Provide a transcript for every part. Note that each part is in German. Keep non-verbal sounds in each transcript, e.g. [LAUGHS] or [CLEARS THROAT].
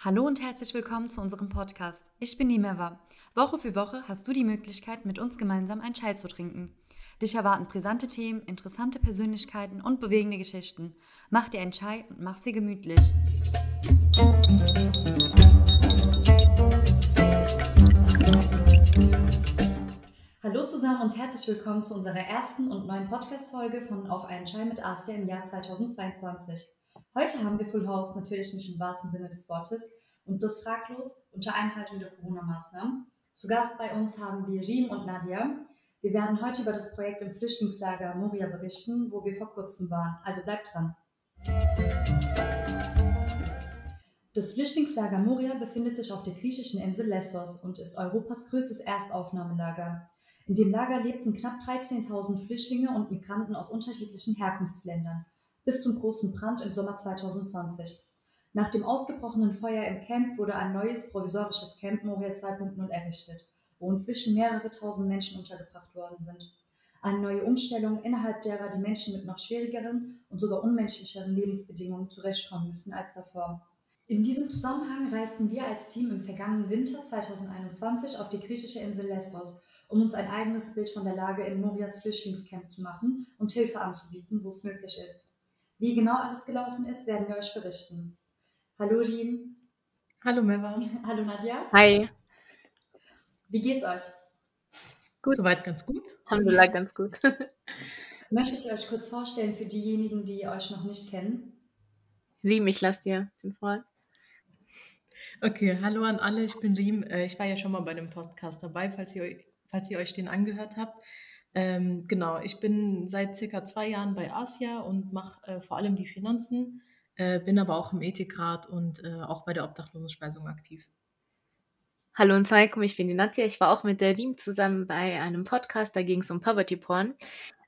Hallo und herzlich willkommen zu unserem Podcast. Ich bin Nimeva. Woche für Woche hast du die Möglichkeit, mit uns gemeinsam ein Chai zu trinken. Dich erwarten brisante Themen, interessante Persönlichkeiten und bewegende Geschichten. Mach dir einen Chai und mach sie gemütlich. Hallo zusammen und herzlich willkommen zu unserer ersten und neuen Podcast-Folge von Auf einen Chai mit Asia im Jahr 2022. Heute haben wir Full House natürlich nicht im wahrsten Sinne des Wortes und das fraglos unter Einhaltung der Corona-Maßnahmen. Zu Gast bei uns haben wir Riem und Nadia. Wir werden heute über das Projekt im Flüchtlingslager Moria berichten, wo wir vor kurzem waren. Also bleibt dran. Das Flüchtlingslager Moria befindet sich auf der griechischen Insel Lesbos und ist Europas größtes Erstaufnahmelager. In dem Lager lebten knapp 13.000 Flüchtlinge und Migranten aus unterschiedlichen Herkunftsländern bis zum großen Brand im Sommer 2020. Nach dem ausgebrochenen Feuer im Camp wurde ein neues provisorisches Camp Moria 2.0 errichtet, wo inzwischen mehrere tausend Menschen untergebracht worden sind. Eine neue Umstellung, innerhalb derer die Menschen mit noch schwierigeren und sogar unmenschlicheren Lebensbedingungen zurechtkommen müssen als davor. In diesem Zusammenhang reisten wir als Team im vergangenen Winter 2021 auf die griechische Insel Lesbos, um uns ein eigenes Bild von der Lage in Morias Flüchtlingscamp zu machen und Hilfe anzubieten, wo es möglich ist. Wie genau alles gelaufen ist, werden wir euch berichten. Hallo Jim. Hallo Meva. [LAUGHS] Hallo Nadja. Hi. Wie geht's euch? Gut. Soweit ganz gut. Alhamdulillah, ganz gut. [LAUGHS] Möchtet ihr euch kurz vorstellen für diejenigen, die euch noch nicht kennen? Riem, ich lasse dir den Fall. Okay, hallo an alle, ich bin Riem. Äh, ich war ja schon mal bei dem Podcast dabei, falls ihr, falls ihr euch den angehört habt. Ähm, genau, ich bin seit circa zwei Jahren bei Asia und mache äh, vor allem die Finanzen, äh, bin aber auch im Ethikrat und äh, auch bei der Obdachlosenspeisung aktiv. Hallo und Zeikum, ich bin die Nadja. Ich war auch mit der Riem zusammen bei einem Podcast, da ging es um Poverty Porn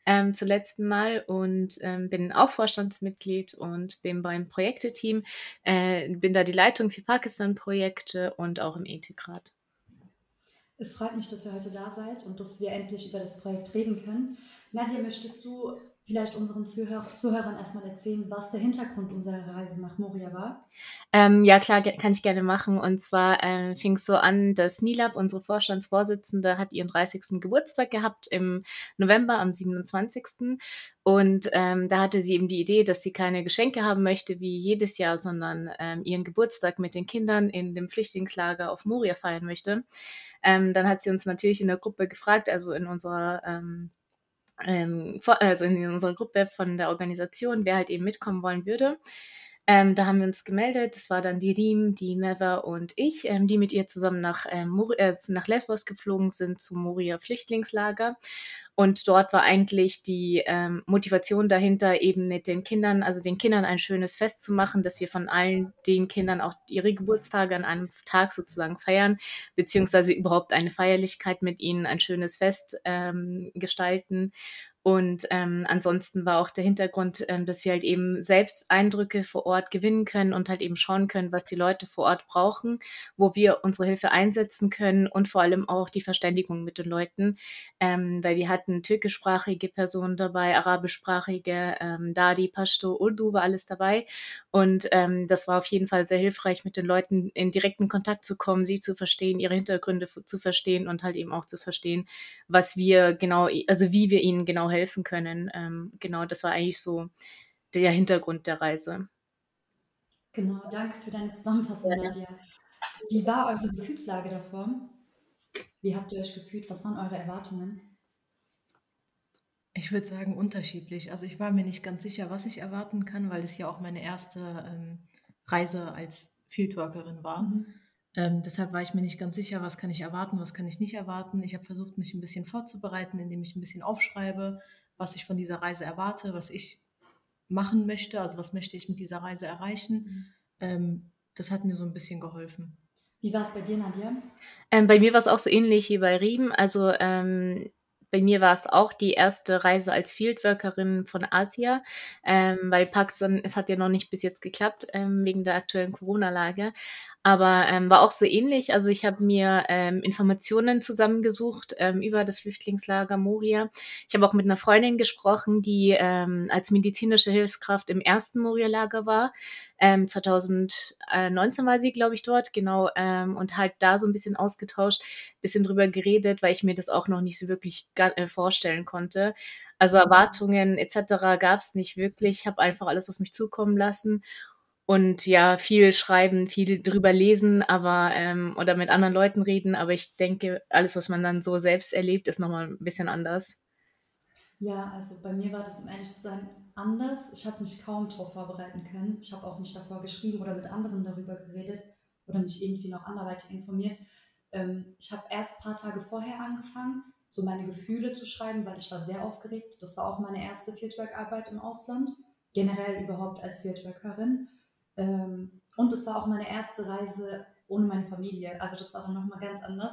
ähm, zum letzten Mal und ähm, bin auch Vorstandsmitglied und bin beim Projekteteam, äh, bin da die Leitung für Pakistan-Projekte und auch im Ethikrat. Es freut mich, dass ihr heute da seid und dass wir endlich über das Projekt reden können. Nadja, möchtest du vielleicht unseren Zuhör Zuhörern erstmal erzählen, was der Hintergrund unserer Reise nach Moria war? Ähm, ja, klar, kann ich gerne machen. Und zwar äh, fing es so an, dass Nilab, unsere Vorstandsvorsitzende, hat ihren 30. Geburtstag gehabt im November, am 27. Und ähm, da hatte sie eben die Idee, dass sie keine Geschenke haben möchte wie jedes Jahr, sondern ähm, ihren Geburtstag mit den Kindern in dem Flüchtlingslager auf Moria feiern möchte. Ähm, dann hat sie uns natürlich in der Gruppe gefragt, also in unserer ähm, also in unserer Gruppe von der Organisation, wer halt eben mitkommen wollen würde. Ähm, da haben wir uns gemeldet. Das war dann die Riem, die Never und ich, ähm, die mit ihr zusammen nach, ähm, äh, nach Lesbos geflogen sind zum Moria Flüchtlingslager. Und dort war eigentlich die ähm, Motivation dahinter, eben mit den Kindern, also den Kindern ein schönes Fest zu machen, dass wir von allen den Kindern auch ihre Geburtstage an einem Tag sozusagen feiern, beziehungsweise überhaupt eine Feierlichkeit mit ihnen, ein schönes Fest ähm, gestalten. Und ähm, ansonsten war auch der Hintergrund, ähm, dass wir halt eben selbst Eindrücke vor Ort gewinnen können und halt eben schauen können, was die Leute vor Ort brauchen, wo wir unsere Hilfe einsetzen können und vor allem auch die Verständigung mit den Leuten, ähm, weil wir hatten türkischsprachige Personen dabei, arabischsprachige, ähm, Dadi, Pashto, Urdu war alles dabei. Und ähm, das war auf jeden Fall sehr hilfreich, mit den Leuten in direkten Kontakt zu kommen, sie zu verstehen, ihre Hintergründe zu verstehen und halt eben auch zu verstehen, was wir genau, also wie wir ihnen genau helfen helfen können. Ähm, genau, das war eigentlich so der Hintergrund der Reise. Genau, danke für deine Zusammenfassung, ja, Nadia. Wie war eure Gefühlslage davor? Wie habt ihr euch gefühlt? Was waren eure Erwartungen? Ich würde sagen, unterschiedlich. Also ich war mir nicht ganz sicher, was ich erwarten kann, weil es ja auch meine erste ähm, Reise als Fieldworkerin war. Mhm. Ähm, deshalb war ich mir nicht ganz sicher, was kann ich erwarten, was kann ich nicht erwarten. Ich habe versucht, mich ein bisschen vorzubereiten, indem ich ein bisschen aufschreibe, was ich von dieser Reise erwarte, was ich machen möchte, also was möchte ich mit dieser Reise erreichen. Mhm. Ähm, das hat mir so ein bisschen geholfen. Wie war es bei dir, Nadja? Ähm, bei mir war es auch so ähnlich wie bei Riem. Also ähm, bei mir war es auch die erste Reise als Fieldworkerin von Asia, ähm, weil Pakistan, es hat ja noch nicht bis jetzt geklappt ähm, wegen der aktuellen Corona-Lage. Aber ähm, war auch so ähnlich. Also ich habe mir ähm, Informationen zusammengesucht ähm, über das Flüchtlingslager Moria. Ich habe auch mit einer Freundin gesprochen, die ähm, als medizinische Hilfskraft im ersten Moria-Lager war. Ähm, 2019 war sie, glaube ich, dort, genau, ähm, und halt da so ein bisschen ausgetauscht, bisschen drüber geredet, weil ich mir das auch noch nicht so wirklich äh, vorstellen konnte. Also Erwartungen etc. gab es nicht wirklich. Ich habe einfach alles auf mich zukommen lassen und ja, viel schreiben, viel drüber lesen, aber ähm, oder mit anderen Leuten reden. Aber ich denke, alles, was man dann so selbst erlebt, ist nochmal ein bisschen anders. Ja, also bei mir war das, um ehrlich zu sein, anders. Ich habe mich kaum darauf vorbereiten können. Ich habe auch nicht davor geschrieben oder mit anderen darüber geredet oder mich irgendwie noch anderweitig informiert. Ähm, ich habe erst ein paar Tage vorher angefangen, so meine Gefühle zu schreiben, weil ich war sehr aufgeregt. Das war auch meine erste Fieldwork-Arbeit im Ausland, generell überhaupt als Fieldworkerin. Ähm, und es war auch meine erste Reise ohne meine Familie. Also das war dann nochmal ganz anders.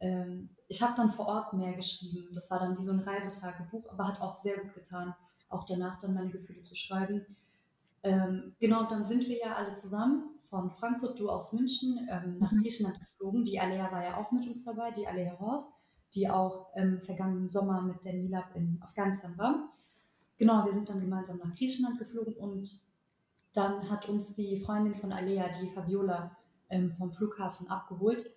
Ähm, ich habe dann vor Ort mehr geschrieben. Das war dann wie so ein Reisetagebuch, aber hat auch sehr gut getan, auch danach dann meine Gefühle zu schreiben. Ähm, genau, dann sind wir ja alle zusammen von Frankfurt, du aus München, ähm, nach mhm. Griechenland geflogen. Die Alea war ja auch mit uns dabei, die Alea Horst, die auch im vergangenen Sommer mit der Milab in Afghanistan war. Genau, wir sind dann gemeinsam nach Griechenland geflogen und dann hat uns die Freundin von Alea, die Fabiola, ähm, vom Flughafen abgeholt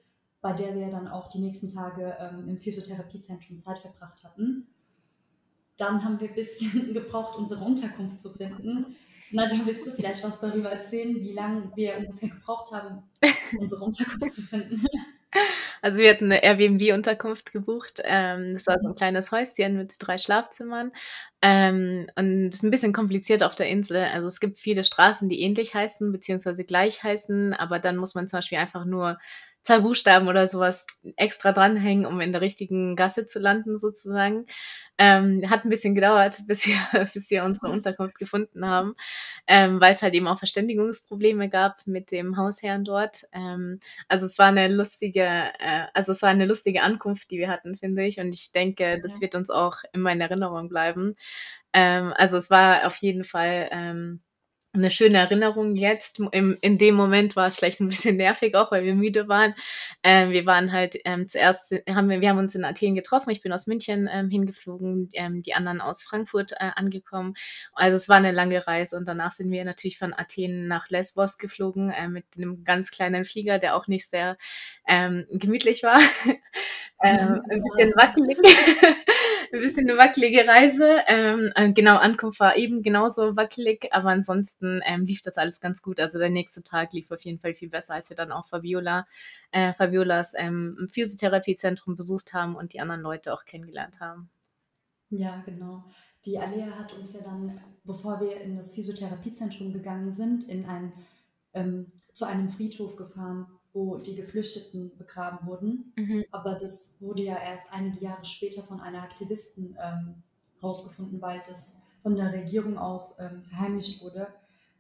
bei der wir dann auch die nächsten Tage ähm, im Physiotherapiezentrum Zeit verbracht hatten. Dann haben wir ein bisschen [LAUGHS] gebraucht, unsere Unterkunft zu finden. Nadja, willst du vielleicht was darüber erzählen, wie lange wir ungefähr gebraucht haben, [LAUGHS] unsere Unterkunft zu finden? [LAUGHS] Also wir hatten eine Airbnb-Unterkunft gebucht. Ähm, das war so ein kleines Häuschen mit drei Schlafzimmern. Ähm, und es ist ein bisschen kompliziert auf der Insel. Also es gibt viele Straßen, die ähnlich heißen, beziehungsweise gleich heißen, aber dann muss man zum Beispiel einfach nur zwei Buchstaben oder sowas extra dranhängen, um in der richtigen Gasse zu landen, sozusagen. Ähm, hat ein bisschen gedauert, [LAUGHS] bis wir, bis wir unsere Unterkunft gefunden haben, ähm, weil es halt eben auch Verständigungsprobleme gab mit dem Hausherrn dort. Ähm, also es war eine lustige, äh, also es war eine lustige Ankunft, die wir hatten, finde ich. Und ich denke, das wird uns auch immer in Erinnerung bleiben. Ähm, also es war auf jeden Fall ähm, eine schöne Erinnerung jetzt. Im, in dem Moment war es vielleicht ein bisschen nervig auch, weil wir müde waren. Ähm, wir waren halt ähm, zuerst, haben wir, wir haben uns in Athen getroffen. Ich bin aus München ähm, hingeflogen, ähm, die anderen aus Frankfurt äh, angekommen. Also es war eine lange Reise und danach sind wir natürlich von Athen nach Lesbos geflogen äh, mit einem ganz kleinen Flieger, der auch nicht sehr ähm, gemütlich war. [LAUGHS] ähm, ein bisschen wackelig. [LAUGHS] ein bisschen eine wackelige Reise. Ähm, äh, genau, Ankunft war eben genauso wackelig, aber ansonsten ähm, lief das alles ganz gut. Also der nächste Tag lief auf jeden Fall viel besser, als wir dann auch Fabiola, äh, Fabiolas ähm, Physiotherapiezentrum besucht haben und die anderen Leute auch kennengelernt haben. Ja, genau. Die Alea hat uns ja dann, bevor wir in das Physiotherapiezentrum gegangen sind, in ein, ähm, zu einem Friedhof gefahren, wo die Geflüchteten begraben wurden. Mhm. Aber das wurde ja erst einige Jahre später von einer Aktivistin ähm, rausgefunden, weil das von der Regierung aus ähm, verheimlicht wurde.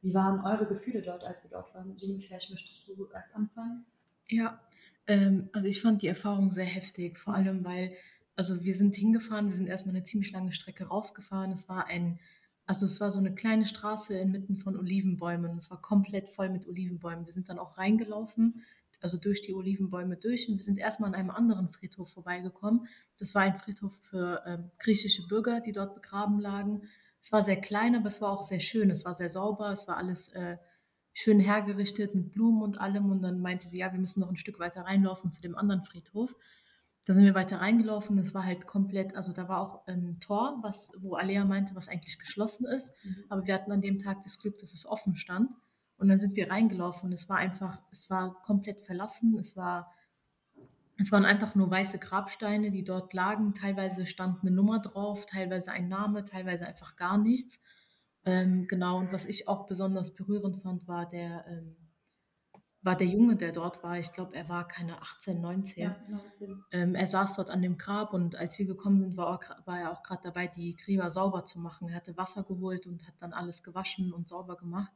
Wie waren eure Gefühle dort, als ihr dort waren? Jean, vielleicht möchtest du erst anfangen? Ja, ähm, also ich fand die Erfahrung sehr heftig, vor allem weil, also wir sind hingefahren, wir sind erstmal eine ziemlich lange Strecke rausgefahren. Es war ein also es war so eine kleine Straße inmitten von Olivenbäumen. Es war komplett voll mit Olivenbäumen. Wir sind dann auch reingelaufen also durch die Olivenbäume durch. Und wir sind erstmal an einem anderen Friedhof vorbeigekommen. Das war ein Friedhof für ähm, griechische Bürger, die dort begraben lagen. Es war sehr klein, aber es war auch sehr schön. Es war sehr sauber, es war alles äh, schön hergerichtet mit Blumen und allem. Und dann meinte sie, ja, wir müssen noch ein Stück weiter reinlaufen zu dem anderen Friedhof. Da sind wir weiter reingelaufen. Es war halt komplett, also da war auch ein ähm, Tor, was, wo Alea meinte, was eigentlich geschlossen ist. Mhm. Aber wir hatten an dem Tag das Glück, dass es offen stand. Und dann sind wir reingelaufen und es war einfach, es war komplett verlassen. Es war, es waren einfach nur weiße Grabsteine, die dort lagen. Teilweise stand eine Nummer drauf, teilweise ein Name, teilweise einfach gar nichts. Ähm, genau, und was ich auch besonders berührend fand, war der, ähm, war der Junge, der dort war. Ich glaube, er war keine 18, 19. Ja, 19. Ähm, er saß dort an dem Grab und als wir gekommen sind, war, auch, war er auch gerade dabei, die Gräber sauber zu machen. Er hatte Wasser geholt und hat dann alles gewaschen und sauber gemacht.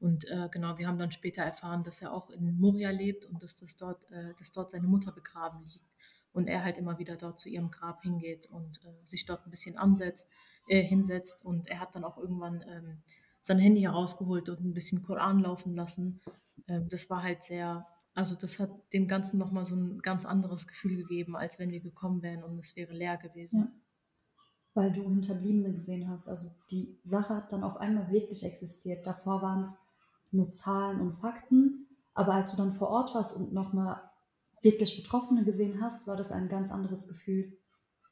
Und äh, genau, wir haben dann später erfahren, dass er auch in Moria lebt und dass, das dort, äh, dass dort seine Mutter begraben liegt. Und er halt immer wieder dort zu ihrem Grab hingeht und äh, sich dort ein bisschen ansetzt, äh, hinsetzt. Und er hat dann auch irgendwann ähm, sein Handy herausgeholt und ein bisschen Koran laufen lassen. Ähm, das war halt sehr, also das hat dem Ganzen nochmal so ein ganz anderes Gefühl gegeben, als wenn wir gekommen wären und es wäre leer gewesen. Ja weil du Hinterbliebene gesehen hast. Also die Sache hat dann auf einmal wirklich existiert. Davor waren es nur Zahlen und Fakten. Aber als du dann vor Ort warst und nochmal wirklich Betroffene gesehen hast, war das ein ganz anderes Gefühl.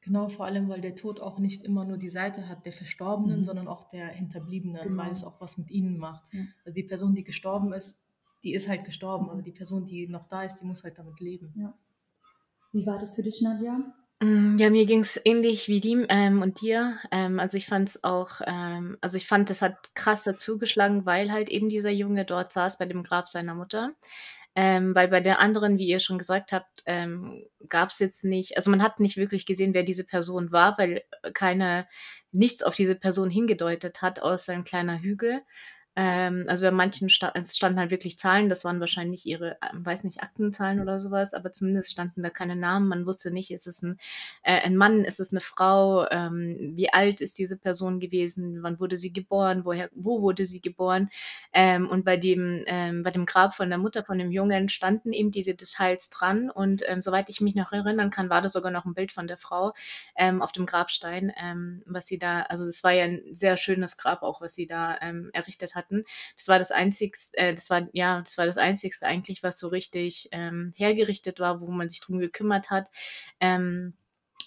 Genau, vor allem, weil der Tod auch nicht immer nur die Seite hat der Verstorbenen, mhm. sondern auch der Hinterbliebenen, genau. weil es auch was mit ihnen macht. Ja. Also die Person, die gestorben ist, die ist halt gestorben, mhm. aber die Person, die noch da ist, die muss halt damit leben. Ja. Wie war das für dich, Nadja? Mm, ja, mir ging es ähnlich wie ihm ähm, und dir. Ähm, also ich fand es auch, ähm, also ich fand, das hat krass dazugeschlagen, weil halt eben dieser Junge dort saß bei dem Grab seiner Mutter. Ähm, weil bei der anderen, wie ihr schon gesagt habt, ähm, gab es jetzt nicht, also man hat nicht wirklich gesehen, wer diese Person war, weil keine, nichts auf diese Person hingedeutet hat, außer ein kleiner Hügel. Ähm, also bei manchen sta standen halt wirklich Zahlen, das waren wahrscheinlich ihre, äh, weiß nicht, Aktenzahlen oder sowas, aber zumindest standen da keine Namen. Man wusste nicht, ist es ein, äh, ein Mann, ist es eine Frau, ähm, wie alt ist diese Person gewesen, wann wurde sie geboren, woher, wo wurde sie geboren. Ähm, und bei dem, ähm, bei dem Grab von der Mutter von dem Jungen standen eben die Details dran. Und ähm, soweit ich mich noch erinnern kann, war da sogar noch ein Bild von der Frau ähm, auf dem Grabstein, ähm, was sie da, also es war ja ein sehr schönes Grab auch, was sie da ähm, errichtet hat hatten. Das war das einzigste, äh, das war, ja, das war das einzigste eigentlich, was so richtig ähm, hergerichtet war, wo man sich drum gekümmert hat. Ähm,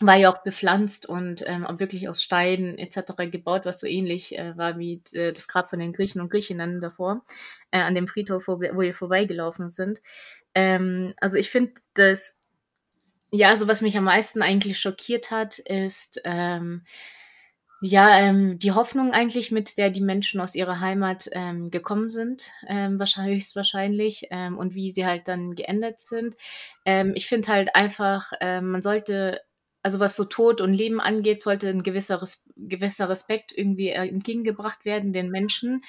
war ja auch bepflanzt und ähm, wirklich aus Steinen etc. gebaut, was so ähnlich äh, war wie äh, das Grab von den Griechen und Griechinnen davor, äh, an dem Friedhof, wo wir, wo wir vorbeigelaufen sind. Ähm, also ich finde das, ja, also was mich am meisten eigentlich schockiert hat, ist, ähm, ja, ähm, die Hoffnung eigentlich, mit der die Menschen aus ihrer Heimat ähm, gekommen sind, ähm, wahrscheinlich, höchstwahrscheinlich, ähm, und wie sie halt dann geendet sind. Ähm, ich finde halt einfach, ähm, man sollte, also was so Tod und Leben angeht, sollte ein gewisser, Res gewisser Respekt irgendwie äh, entgegengebracht werden den Menschen.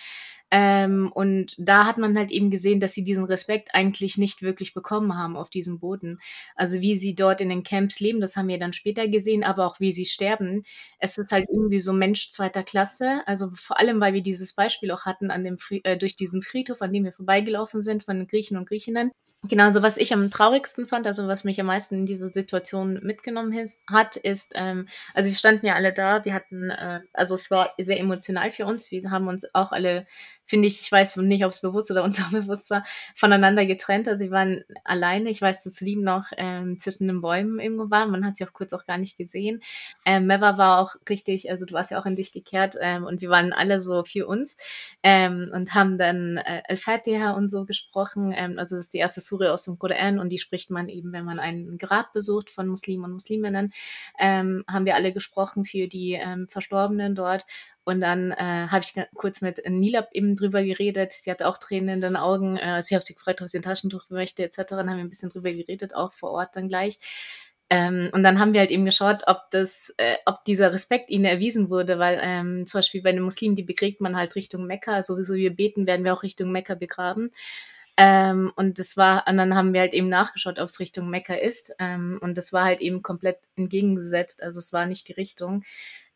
Ähm, und da hat man halt eben gesehen, dass sie diesen Respekt eigentlich nicht wirklich bekommen haben auf diesem Boden. Also wie sie dort in den Camps leben, das haben wir dann später gesehen, aber auch wie sie sterben. Es ist halt irgendwie so Mensch zweiter Klasse. Also vor allem, weil wir dieses Beispiel auch hatten an dem äh, durch diesen Friedhof, an dem wir vorbeigelaufen sind von Griechen und Griechinnen. Genau, also was ich am traurigsten fand, also was mich am meisten in diese Situation mitgenommen ist, hat, ist, ähm, also wir standen ja alle da, wir hatten, äh, also es war sehr emotional für uns, wir haben uns auch alle finde ich, ich weiß nicht, ob es bewusst oder [LAUGHS] unterbewusst war, voneinander getrennt. Also sie waren alleine. Ich weiß, dass Lieben noch ähm, zwischen den Bäumen irgendwo war. Man hat sie auch kurz auch gar nicht gesehen. Ähm, Meva war auch richtig, also du warst ja auch in dich gekehrt ähm, und wir waren alle so für uns ähm, und haben dann äh, Al-Fatiha und so gesprochen. Ähm, also das ist die erste Sure aus dem Koran und die spricht man eben, wenn man ein Grab besucht von Muslimen und Musliminnen. Ähm, haben wir alle gesprochen für die ähm, Verstorbenen dort und dann äh, habe ich kurz mit Nilab eben drüber geredet. Sie hatte auch Tränen in den Augen. Äh, sie hat sich gefragt, ob sie ein Taschentuch möchte, etc. Dann haben wir ein bisschen drüber geredet, auch vor Ort dann gleich. Ähm, und dann haben wir halt eben geschaut, ob das, äh, ob dieser Respekt ihnen erwiesen wurde, weil ähm, zum Beispiel bei den Muslimen, die begräbt man halt Richtung Mekka, sowieso wir beten, werden wir auch Richtung Mekka begraben. Ähm, und das war, und dann haben wir halt eben nachgeschaut, ob es Richtung Mekka ist. Ähm, und das war halt eben komplett entgegengesetzt. Also es war nicht die Richtung.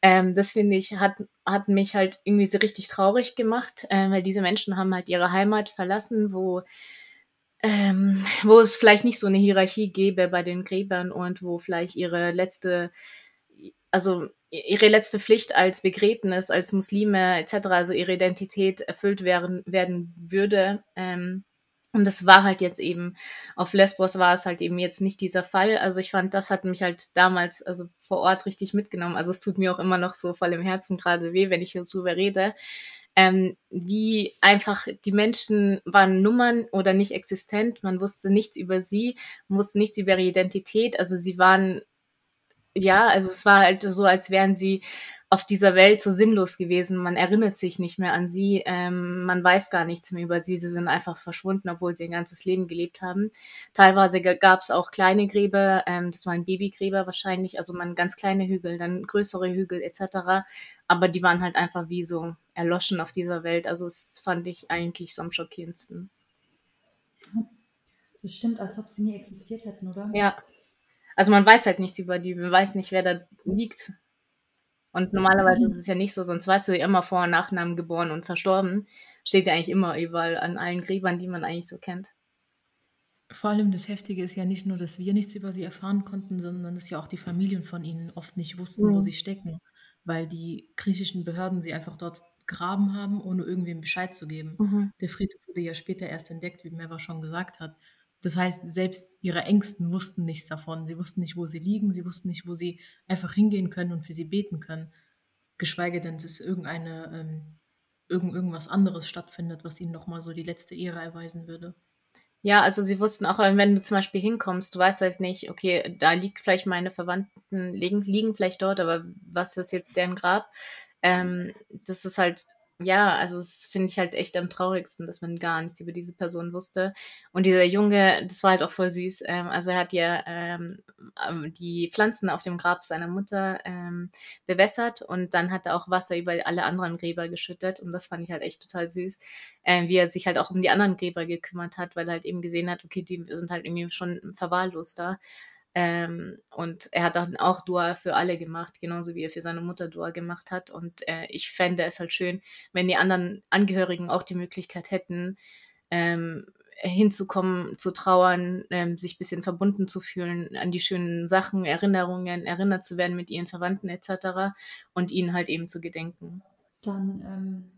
Ähm, das finde ich, hat, hat mich halt irgendwie so richtig traurig gemacht, äh, weil diese Menschen haben halt ihre Heimat verlassen, wo, ähm, wo es vielleicht nicht so eine Hierarchie gäbe bei den Gräbern und wo vielleicht ihre letzte, also ihre letzte Pflicht als Begräbnis, als Muslime etc., also ihre Identität erfüllt werden, werden würde. Ähm, und das war halt jetzt eben, auf Lesbos war es halt eben jetzt nicht dieser Fall. Also ich fand, das hat mich halt damals, also vor Ort richtig mitgenommen. Also es tut mir auch immer noch so voll im Herzen gerade weh, wenn ich darüber rede. Ähm, wie einfach die Menschen waren Nummern oder nicht existent. Man wusste nichts über sie, wusste nichts über ihre Identität. Also sie waren, ja, also es war halt so, als wären sie auf dieser Welt so sinnlos gewesen. Man erinnert sich nicht mehr an sie, ähm, man weiß gar nichts mehr über sie. Sie sind einfach verschwunden, obwohl sie ein ganzes Leben gelebt haben. Teilweise gab es auch kleine Gräber, ähm, das waren Babygräber wahrscheinlich, also man ganz kleine Hügel, dann größere Hügel etc. Aber die waren halt einfach wie so erloschen auf dieser Welt. Also das fand ich eigentlich so am schockierendsten. Das stimmt, als ob sie nie existiert hätten, oder? Ja. Also man weiß halt nichts über die, man weiß nicht, wer da liegt. Und normalerweise ist es ja nicht so, sonst weißt du ja immer Vor- und Nachnamen geboren und verstorben. Steht ja eigentlich immer überall an allen Gräbern, die man eigentlich so kennt. Vor allem das Heftige ist ja nicht nur, dass wir nichts über sie erfahren konnten, sondern dass ja auch die Familien von ihnen oft nicht wussten, mhm. wo sie stecken, weil die griechischen Behörden sie einfach dort begraben haben, ohne irgendwem Bescheid zu geben. Mhm. Der Friedhof wurde ja später erst entdeckt, wie Meva schon gesagt hat. Das heißt, selbst ihre Ängsten wussten nichts davon. Sie wussten nicht, wo sie liegen, sie wussten nicht, wo sie einfach hingehen können und für sie beten können. Geschweige denn, dass irgendeine, ähm, irgend, irgendwas anderes stattfindet, was ihnen nochmal so die letzte Ehre erweisen würde. Ja, also sie wussten auch, wenn du zum Beispiel hinkommst, du weißt halt nicht, okay, da liegt vielleicht meine Verwandten, liegen, liegen vielleicht dort, aber was ist jetzt deren Grab? Ähm, das ist halt ja, also das finde ich halt echt am traurigsten, dass man gar nichts über diese Person wusste. Und dieser Junge, das war halt auch voll süß. Ähm, also er hat ja ähm, ähm, die Pflanzen auf dem Grab seiner Mutter ähm, bewässert und dann hat er auch Wasser über alle anderen Gräber geschüttet. Und das fand ich halt echt total süß, äh, wie er sich halt auch um die anderen Gräber gekümmert hat, weil er halt eben gesehen hat, okay, die sind halt irgendwie schon verwahrlost da. Ähm, und er hat dann auch Dua für alle gemacht, genauso wie er für seine Mutter Dua gemacht hat. Und äh, ich fände es halt schön, wenn die anderen Angehörigen auch die Möglichkeit hätten, ähm, hinzukommen, zu trauern, ähm, sich ein bisschen verbunden zu fühlen, an die schönen Sachen, Erinnerungen, erinnert zu werden mit ihren Verwandten etc. und ihnen halt eben zu gedenken. Dann ähm,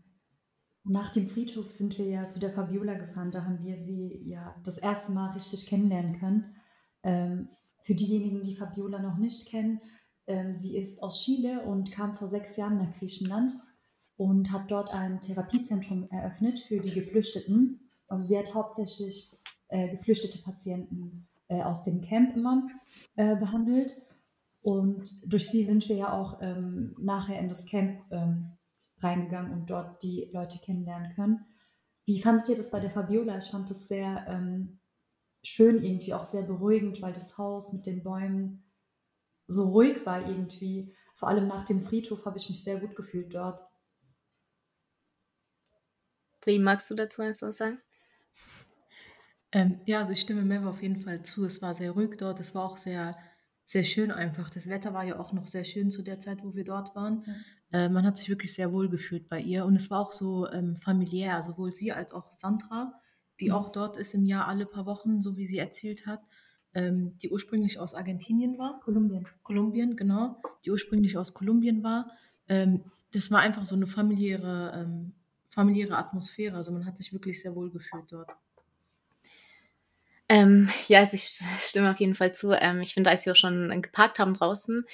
nach dem Friedhof sind wir ja zu der Fabiola gefahren, da haben wir sie ja das erste Mal richtig kennenlernen können. Ähm, für diejenigen, die Fabiola noch nicht kennen, ähm, sie ist aus Chile und kam vor sechs Jahren nach Griechenland und hat dort ein Therapiezentrum eröffnet für die Geflüchteten. Also sie hat hauptsächlich äh, geflüchtete Patienten äh, aus dem Camp immer äh, behandelt. Und durch sie sind wir ja auch ähm, nachher in das Camp ähm, reingegangen und dort die Leute kennenlernen können. Wie fandet ihr das bei der Fabiola? Ich fand das sehr ähm, schön irgendwie, auch sehr beruhigend, weil das Haus mit den Bäumen so ruhig war irgendwie. Vor allem nach dem Friedhof habe ich mich sehr gut gefühlt dort. Wie magst du dazu erst was sagen? Ähm, ja, also ich stimme Meva auf jeden Fall zu. Es war sehr ruhig dort. Es war auch sehr, sehr schön einfach. Das Wetter war ja auch noch sehr schön zu der Zeit, wo wir dort waren. Ja. Äh, man hat sich wirklich sehr wohl gefühlt bei ihr. Und es war auch so ähm, familiär, sowohl sie als auch Sandra die mhm. auch dort ist im Jahr alle paar Wochen, so wie sie erzählt hat, ähm, die ursprünglich aus Argentinien war. Kolumbien. Kolumbien, genau. Die ursprünglich aus Kolumbien war. Ähm, das war einfach so eine familiäre, ähm, familiäre Atmosphäre. Also man hat sich wirklich sehr wohl gefühlt dort. Ähm, ja, also ich stimme auf jeden Fall zu. Ähm, ich finde, als wir schon geparkt haben draußen,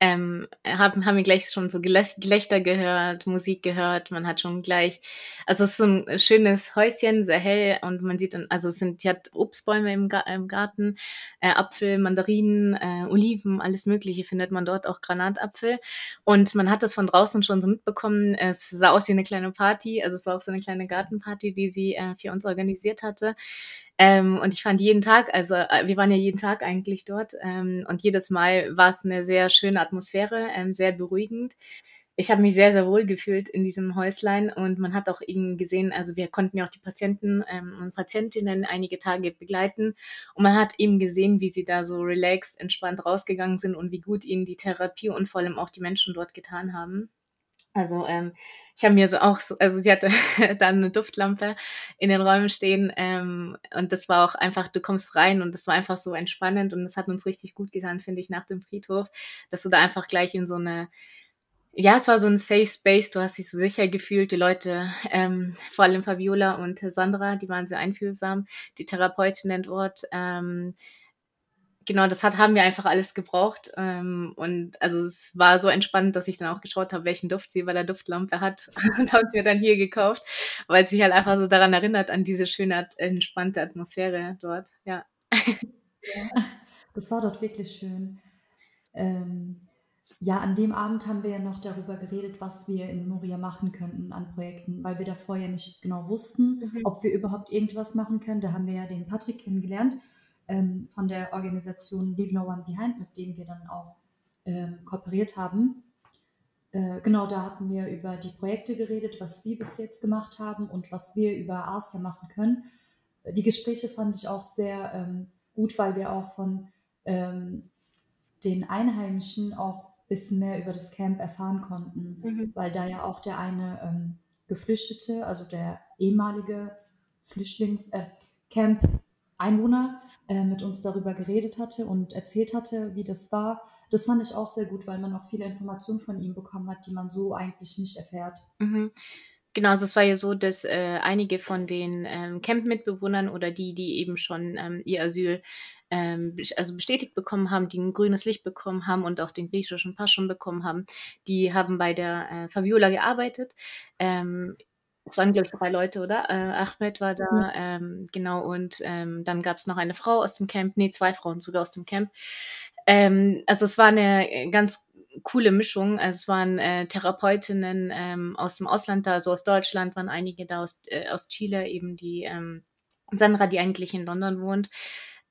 ähm, haben, haben wir gleich schon so Gelächter gehört, Musik gehört. Man hat schon gleich, also es ist so ein schönes Häuschen, sehr hell und man sieht dann, also es sind, die hat Obstbäume im Garten, äh, Apfel, Mandarinen, äh, Oliven, alles Mögliche findet man dort, auch Granatapfel. Und man hat das von draußen schon so mitbekommen. Es sah aus wie eine kleine Party, also es war auch so eine kleine Gartenparty, die sie äh, für uns organisiert hatte. Ähm, und ich fand jeden Tag, also äh, wir waren ja jeden Tag eigentlich dort ähm, und jedes Mal war es eine sehr schöne Atmosphäre, ähm, sehr beruhigend. Ich habe mich sehr, sehr wohl gefühlt in diesem Häuslein und man hat auch eben gesehen, also wir konnten ja auch die Patienten ähm, und Patientinnen einige Tage begleiten und man hat eben gesehen, wie sie da so relaxed, entspannt rausgegangen sind und wie gut ihnen die Therapie und vor allem auch die Menschen dort getan haben. Also ähm, ich habe mir so auch, so, also sie hatte [LAUGHS] dann eine Duftlampe in den Räumen stehen ähm, und das war auch einfach, du kommst rein und das war einfach so entspannend und das hat uns richtig gut getan, finde ich, nach dem Friedhof, dass du da einfach gleich in so eine, ja, es war so ein Safe Space, du hast dich so sicher gefühlt, die Leute, ähm, vor allem Fabiola und Sandra, die waren sehr einfühlsam, die Therapeutinnen dort, ähm, genau, das hat, haben wir einfach alles gebraucht. Ähm, und also es war so entspannend, dass ich dann auch geschaut habe, welchen Duft sie bei der Duftlampe hat [LAUGHS] und habe es mir dann hier gekauft, weil es sich halt einfach so daran erinnert, an diese schöne, entspannte Atmosphäre dort. Ja. ja das war dort wirklich schön. Ähm, ja, an dem Abend haben wir ja noch darüber geredet, was wir in Moria machen könnten an Projekten, weil wir da vorher nicht genau wussten, mhm. ob wir überhaupt irgendwas machen können. Da haben wir ja den Patrick kennengelernt ähm, von der Organisation Leave No One Behind, mit dem wir dann auch ähm, kooperiert haben. Äh, genau, da hatten wir über die Projekte geredet, was sie bis jetzt gemacht haben und was wir über Asia machen können. Die Gespräche fand ich auch sehr ähm, gut, weil wir auch von ähm, den Einheimischen auch ein bisschen mehr über das Camp erfahren konnten, mhm. weil da ja auch der eine ähm, Geflüchtete, also der ehemalige Flüchtlings, äh, äh, mit uns darüber geredet hatte und erzählt hatte, wie das war. Das fand ich auch sehr gut, weil man auch viele Informationen von ihm bekommen hat, die man so eigentlich nicht erfährt. Mhm. Genau, also es war ja so, dass äh, einige von den ähm, Camp-Mitbewohnern oder die, die eben schon ähm, ihr Asyl ähm, also bestätigt bekommen haben, die ein grünes Licht bekommen haben und auch den griechischen Pass schon bekommen haben, die haben bei der äh, Fabiola gearbeitet. Ähm, es waren, glaube ich, drei Leute, oder? Äh, Ahmed war da, ja. ähm, genau, und ähm, dann gab es noch eine Frau aus dem Camp, nee, zwei Frauen sogar aus dem Camp. Ähm, also es war eine äh, ganz coole Mischung. Also es waren äh, Therapeutinnen ähm, aus dem Ausland da, so aus Deutschland waren einige da, aus, äh, aus Chile eben die ähm, Sandra, die eigentlich in London wohnt.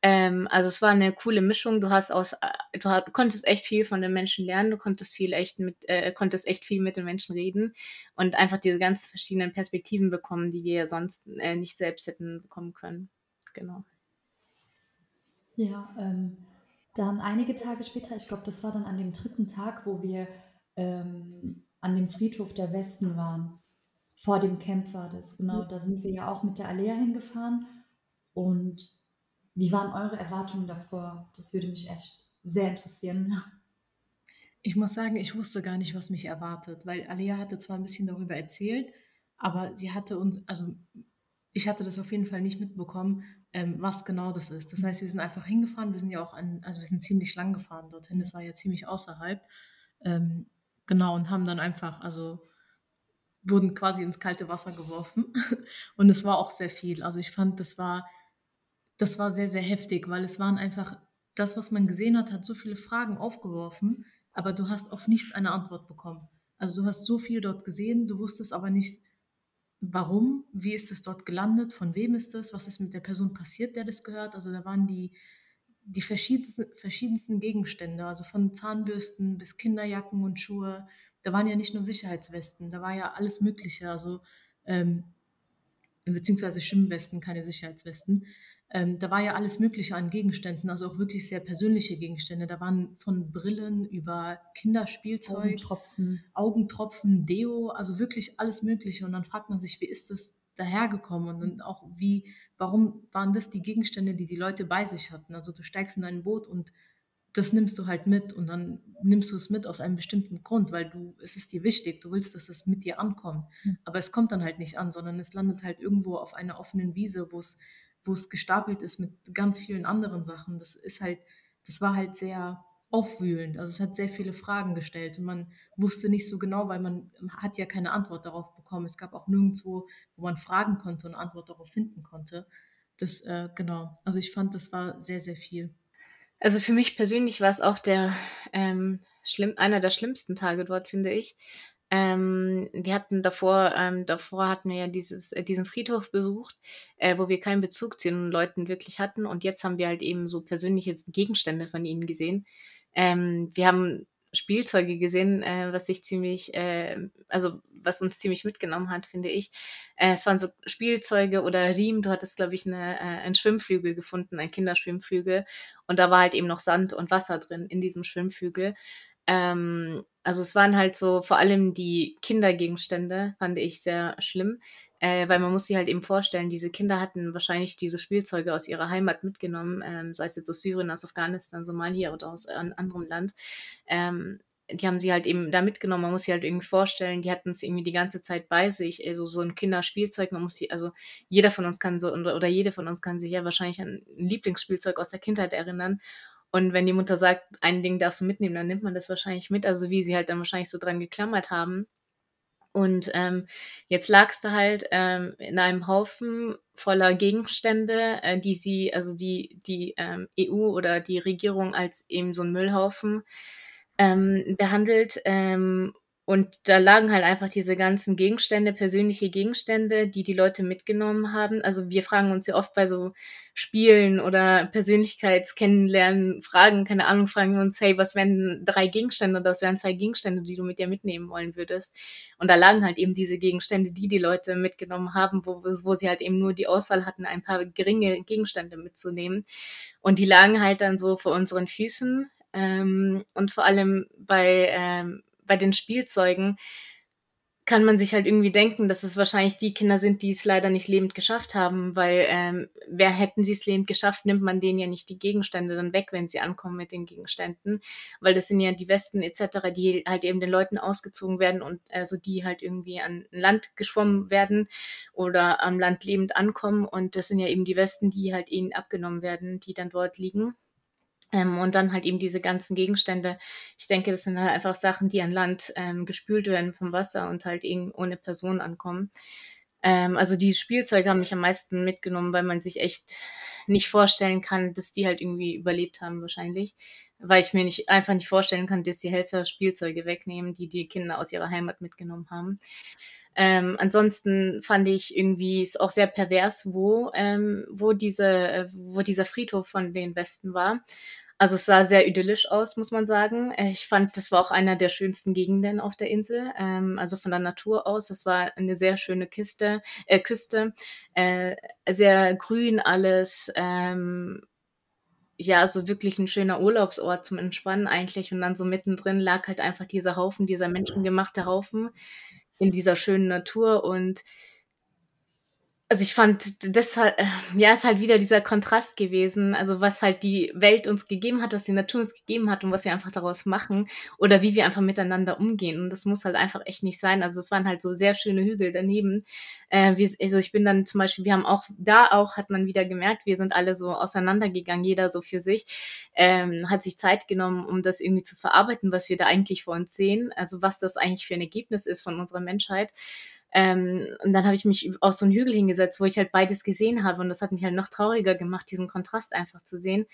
Ähm, also es war eine coole Mischung. Du hast aus, äh, du, hast, du, konntest echt viel von den Menschen lernen. Du konntest viel echt mit, äh, konntest echt viel mit den Menschen reden und einfach diese ganz verschiedenen Perspektiven bekommen, die wir sonst äh, nicht selbst hätten bekommen können. Genau. Ja, ähm, dann einige Tage später, ich glaube, das war dann an dem dritten Tag, wo wir ähm, an dem Friedhof der Westen waren. Vor dem Camp war das, genau. Da sind wir ja auch mit der Alea hingefahren und wie waren eure Erwartungen davor? Das würde mich echt sehr interessieren. Ich muss sagen, ich wusste gar nicht, was mich erwartet, weil Alia hatte zwar ein bisschen darüber erzählt, aber sie hatte uns, also ich hatte das auf jeden Fall nicht mitbekommen, ähm, was genau das ist. Das heißt, wir sind einfach hingefahren, wir sind ja auch an, also wir sind ziemlich lang gefahren dorthin, das war ja ziemlich außerhalb. Ähm, genau, und haben dann einfach, also wurden quasi ins kalte Wasser geworfen. [LAUGHS] und es war auch sehr viel. Also ich fand, das war das war sehr, sehr heftig, weil es waren einfach, das, was man gesehen hat, hat so viele Fragen aufgeworfen, aber du hast auf nichts eine Antwort bekommen. Also du hast so viel dort gesehen, du wusstest aber nicht, warum, wie ist es dort gelandet, von wem ist es, was ist mit der Person passiert, der das gehört. Also da waren die, die verschiedensten, verschiedensten Gegenstände, also von Zahnbürsten bis Kinderjacken und Schuhe. Da waren ja nicht nur Sicherheitswesten, da war ja alles Mögliche, also ähm, beziehungsweise Schwimmwesten, keine Sicherheitswesten. Ähm, da war ja alles Mögliche an Gegenständen, also auch wirklich sehr persönliche Gegenstände. Da waren von Brillen über Kinderspielzeug, Augentropfen, Augentropfen Deo, also wirklich alles Mögliche. Und dann fragt man sich, wie ist das dahergekommen? Und dann auch, wie, warum waren das die Gegenstände, die die Leute bei sich hatten? Also du steigst in ein Boot und das nimmst du halt mit und dann nimmst du es mit aus einem bestimmten Grund, weil du, es ist dir wichtig, du willst, dass es mit dir ankommt. Mhm. Aber es kommt dann halt nicht an, sondern es landet halt irgendwo auf einer offenen Wiese, wo es wo es gestapelt ist mit ganz vielen anderen Sachen. Das ist halt, das war halt sehr aufwühlend. Also es hat sehr viele Fragen gestellt und man wusste nicht so genau, weil man hat ja keine Antwort darauf bekommen. Es gab auch nirgendwo, wo man fragen konnte und Antwort darauf finden konnte. Das, äh, genau. Also ich fand, das war sehr, sehr viel. Also für mich persönlich war es auch der ähm, schlimm, einer der schlimmsten Tage dort, finde ich. Ähm, wir hatten davor, ähm, davor hatten wir ja dieses, äh, diesen Friedhof besucht, äh, wo wir keinen Bezug zu den Leuten wirklich hatten. Und jetzt haben wir halt eben so persönliche Gegenstände von ihnen gesehen. Ähm, wir haben Spielzeuge gesehen, äh, was sich ziemlich, äh, also was uns ziemlich mitgenommen hat, finde ich. Äh, es waren so Spielzeuge oder Riemen. Du hattest, glaube ich, eine, äh, einen Schwimmflügel gefunden, ein Kinderschwimmflügel. Und da war halt eben noch Sand und Wasser drin in diesem Schwimmflügel. Ähm, also es waren halt so vor allem die Kindergegenstände, fand ich sehr schlimm, äh, weil man muss sich halt eben vorstellen, diese Kinder hatten wahrscheinlich diese Spielzeuge aus ihrer Heimat mitgenommen, ähm, sei es jetzt aus Syrien, aus Afghanistan, Somalia oder aus einem anderen Land. Ähm, die haben sie halt eben da mitgenommen. Man muss sich halt irgendwie vorstellen, die hatten es irgendwie die ganze Zeit bei sich. Also so ein Kinderspielzeug, man muss sie, also jeder von uns kann so, oder jede von uns kann sich ja wahrscheinlich an ein Lieblingsspielzeug aus der Kindheit erinnern. Und wenn die Mutter sagt, ein Ding darfst du mitnehmen, dann nimmt man das wahrscheinlich mit. Also wie sie halt dann wahrscheinlich so dran geklammert haben. Und ähm, jetzt lagst du halt ähm, in einem Haufen voller Gegenstände, äh, die sie, also die, die ähm, EU oder die Regierung als eben so ein Müllhaufen ähm, behandelt. Ähm, und da lagen halt einfach diese ganzen Gegenstände, persönliche Gegenstände, die die Leute mitgenommen haben. Also wir fragen uns ja oft bei so Spielen oder Persönlichkeitskennenlernen, Fragen, keine Ahnung, fragen wir uns, hey, was wären drei Gegenstände oder was wären zwei Gegenstände, die du mit dir mitnehmen wollen würdest? Und da lagen halt eben diese Gegenstände, die die Leute mitgenommen haben, wo, wo sie halt eben nur die Auswahl hatten, ein paar geringe Gegenstände mitzunehmen. Und die lagen halt dann so vor unseren Füßen. Ähm, und vor allem bei ähm, bei den Spielzeugen, kann man sich halt irgendwie denken, dass es wahrscheinlich die Kinder sind, die es leider nicht lebend geschafft haben, weil ähm, wer hätten sie es lebend geschafft, nimmt man denen ja nicht die Gegenstände dann weg, wenn sie ankommen mit den Gegenständen, weil das sind ja die Westen etc., die halt eben den Leuten ausgezogen werden und also die halt irgendwie an Land geschwommen werden oder am Land lebend ankommen und das sind ja eben die Westen, die halt ihnen abgenommen werden, die dann dort liegen. Ähm, und dann halt eben diese ganzen Gegenstände. Ich denke, das sind halt einfach Sachen, die an Land ähm, gespült werden vom Wasser und halt eben ohne Person ankommen. Ähm, also die Spielzeuge haben mich am meisten mitgenommen, weil man sich echt nicht vorstellen kann, dass die halt irgendwie überlebt haben wahrscheinlich. Weil ich mir nicht, einfach nicht vorstellen kann, dass die Helfer Spielzeuge wegnehmen, die die Kinder aus ihrer Heimat mitgenommen haben. Ähm, ansonsten fand ich irgendwie es auch sehr pervers, wo, ähm, wo, diese, wo dieser Friedhof von den Westen war. Also es sah sehr idyllisch aus, muss man sagen. Äh, ich fand, das war auch einer der schönsten Gegenden auf der Insel. Ähm, also von der Natur aus. Das war eine sehr schöne Kiste, äh, Küste. Äh, sehr grün alles. Ähm, ja, so wirklich ein schöner Urlaubsort zum Entspannen eigentlich. Und dann so mittendrin lag halt einfach dieser Haufen, dieser menschengemachte Haufen in dieser schönen Natur. Und also ich fand, das ja, ist halt wieder dieser Kontrast gewesen, also was halt die Welt uns gegeben hat, was die Natur uns gegeben hat und was wir einfach daraus machen oder wie wir einfach miteinander umgehen. Und das muss halt einfach echt nicht sein. Also es waren halt so sehr schöne Hügel daneben. Äh, also ich bin dann zum Beispiel, wir haben auch, da auch hat man wieder gemerkt, wir sind alle so auseinandergegangen, jeder so für sich, ähm, hat sich Zeit genommen, um das irgendwie zu verarbeiten, was wir da eigentlich vor uns sehen, also was das eigentlich für ein Ergebnis ist von unserer Menschheit. Ähm, und dann habe ich mich auf so einen Hügel hingesetzt, wo ich halt beides gesehen habe. Und das hat mich halt noch trauriger gemacht, diesen Kontrast einfach zu sehen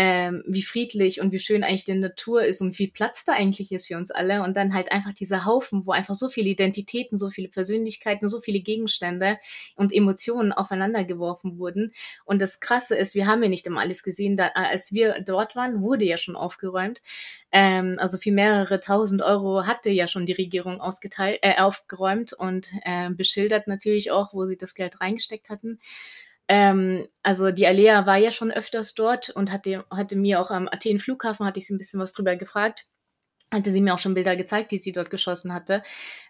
ähm, wie friedlich und wie schön eigentlich die Natur ist und wie Platz da eigentlich ist für uns alle. Und dann halt einfach dieser Haufen, wo einfach so viele Identitäten, so viele Persönlichkeiten, so viele Gegenstände und Emotionen aufeinander geworfen wurden. Und das Krasse ist, wir haben ja nicht immer alles gesehen. Da, als wir dort waren, wurde ja schon aufgeräumt. Ähm, also für mehrere tausend Euro hatte ja schon die Regierung ausgeteilt, äh, aufgeräumt und äh, beschildert natürlich auch, wo sie das Geld reingesteckt hatten. Ähm, also die Alea war ja schon öfters dort und hatte, hatte mir auch am Athen Flughafen, hatte ich sie ein bisschen was drüber gefragt, hatte sie mir auch schon Bilder gezeigt, die sie dort geschossen hatte.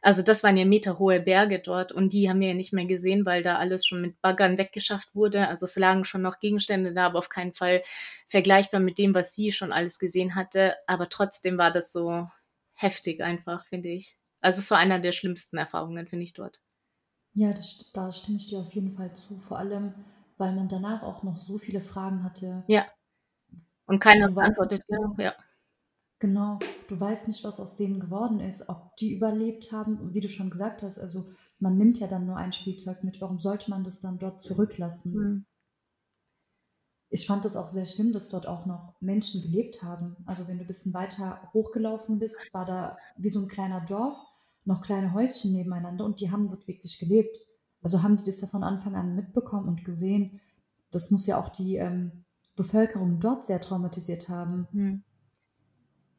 Also das waren ja meterhohe Berge dort und die haben wir ja nicht mehr gesehen, weil da alles schon mit Baggern weggeschafft wurde. Also es lagen schon noch Gegenstände da, aber auf keinen Fall vergleichbar mit dem, was sie schon alles gesehen hatte. Aber trotzdem war das so heftig einfach, finde ich. Also es war einer der schlimmsten Erfahrungen, finde ich, dort. Ja, das, da stimme ich dir auf jeden Fall zu. Vor allem, weil man danach auch noch so viele Fragen hatte. Ja. Und keiner beantwortet, ja. ja. Genau. Du weißt nicht, was aus denen geworden ist, ob die überlebt haben, wie du schon gesagt hast. Also man nimmt ja dann nur ein Spielzeug mit. Warum sollte man das dann dort zurücklassen? Mhm. Ich fand das auch sehr schlimm, dass dort auch noch Menschen gelebt haben. Also wenn du ein bisschen weiter hochgelaufen bist, war da wie so ein kleiner Dorf noch kleine Häuschen nebeneinander und die haben dort wirklich gelebt. Also haben die das ja von Anfang an mitbekommen und gesehen. Das muss ja auch die ähm, Bevölkerung dort sehr traumatisiert haben. Hm.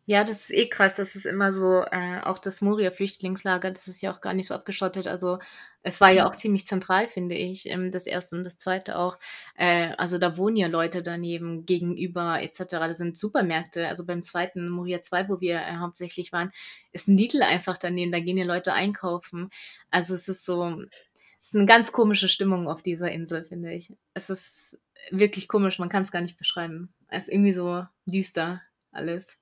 Ja, das ist eh krass. Das ist immer so, äh, auch das Moria-Flüchtlingslager, das ist ja auch gar nicht so abgeschottet. Also es war ja auch ziemlich zentral, finde ich, ähm, das erste und das zweite auch. Äh, also da wohnen ja Leute daneben, gegenüber etc. Das sind Supermärkte. Also beim zweiten Moria 2, wo wir äh, hauptsächlich waren, ist ein Lidl einfach daneben. Da gehen ja Leute einkaufen. Also es ist so, es ist eine ganz komische Stimmung auf dieser Insel, finde ich. Es ist wirklich komisch, man kann es gar nicht beschreiben. Es ist irgendwie so düster alles.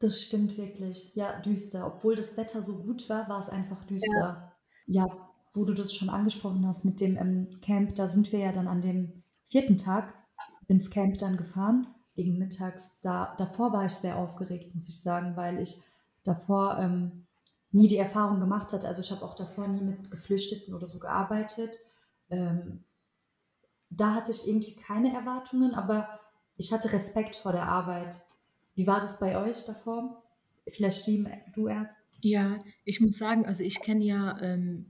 Das stimmt wirklich. Ja, düster. Obwohl das Wetter so gut war, war es einfach düster. Ja, ja wo du das schon angesprochen hast mit dem ähm, Camp, da sind wir ja dann an dem vierten Tag ins Camp dann gefahren, gegen mittags. Da, davor war ich sehr aufgeregt, muss ich sagen, weil ich davor ähm, nie die Erfahrung gemacht hatte. Also ich habe auch davor nie mit Geflüchteten oder so gearbeitet. Ähm, da hatte ich irgendwie keine Erwartungen, aber ich hatte Respekt vor der Arbeit. Wie war das bei euch davor? Vielleicht du erst. Ja, ich muss sagen, also ich kenne ja ähm,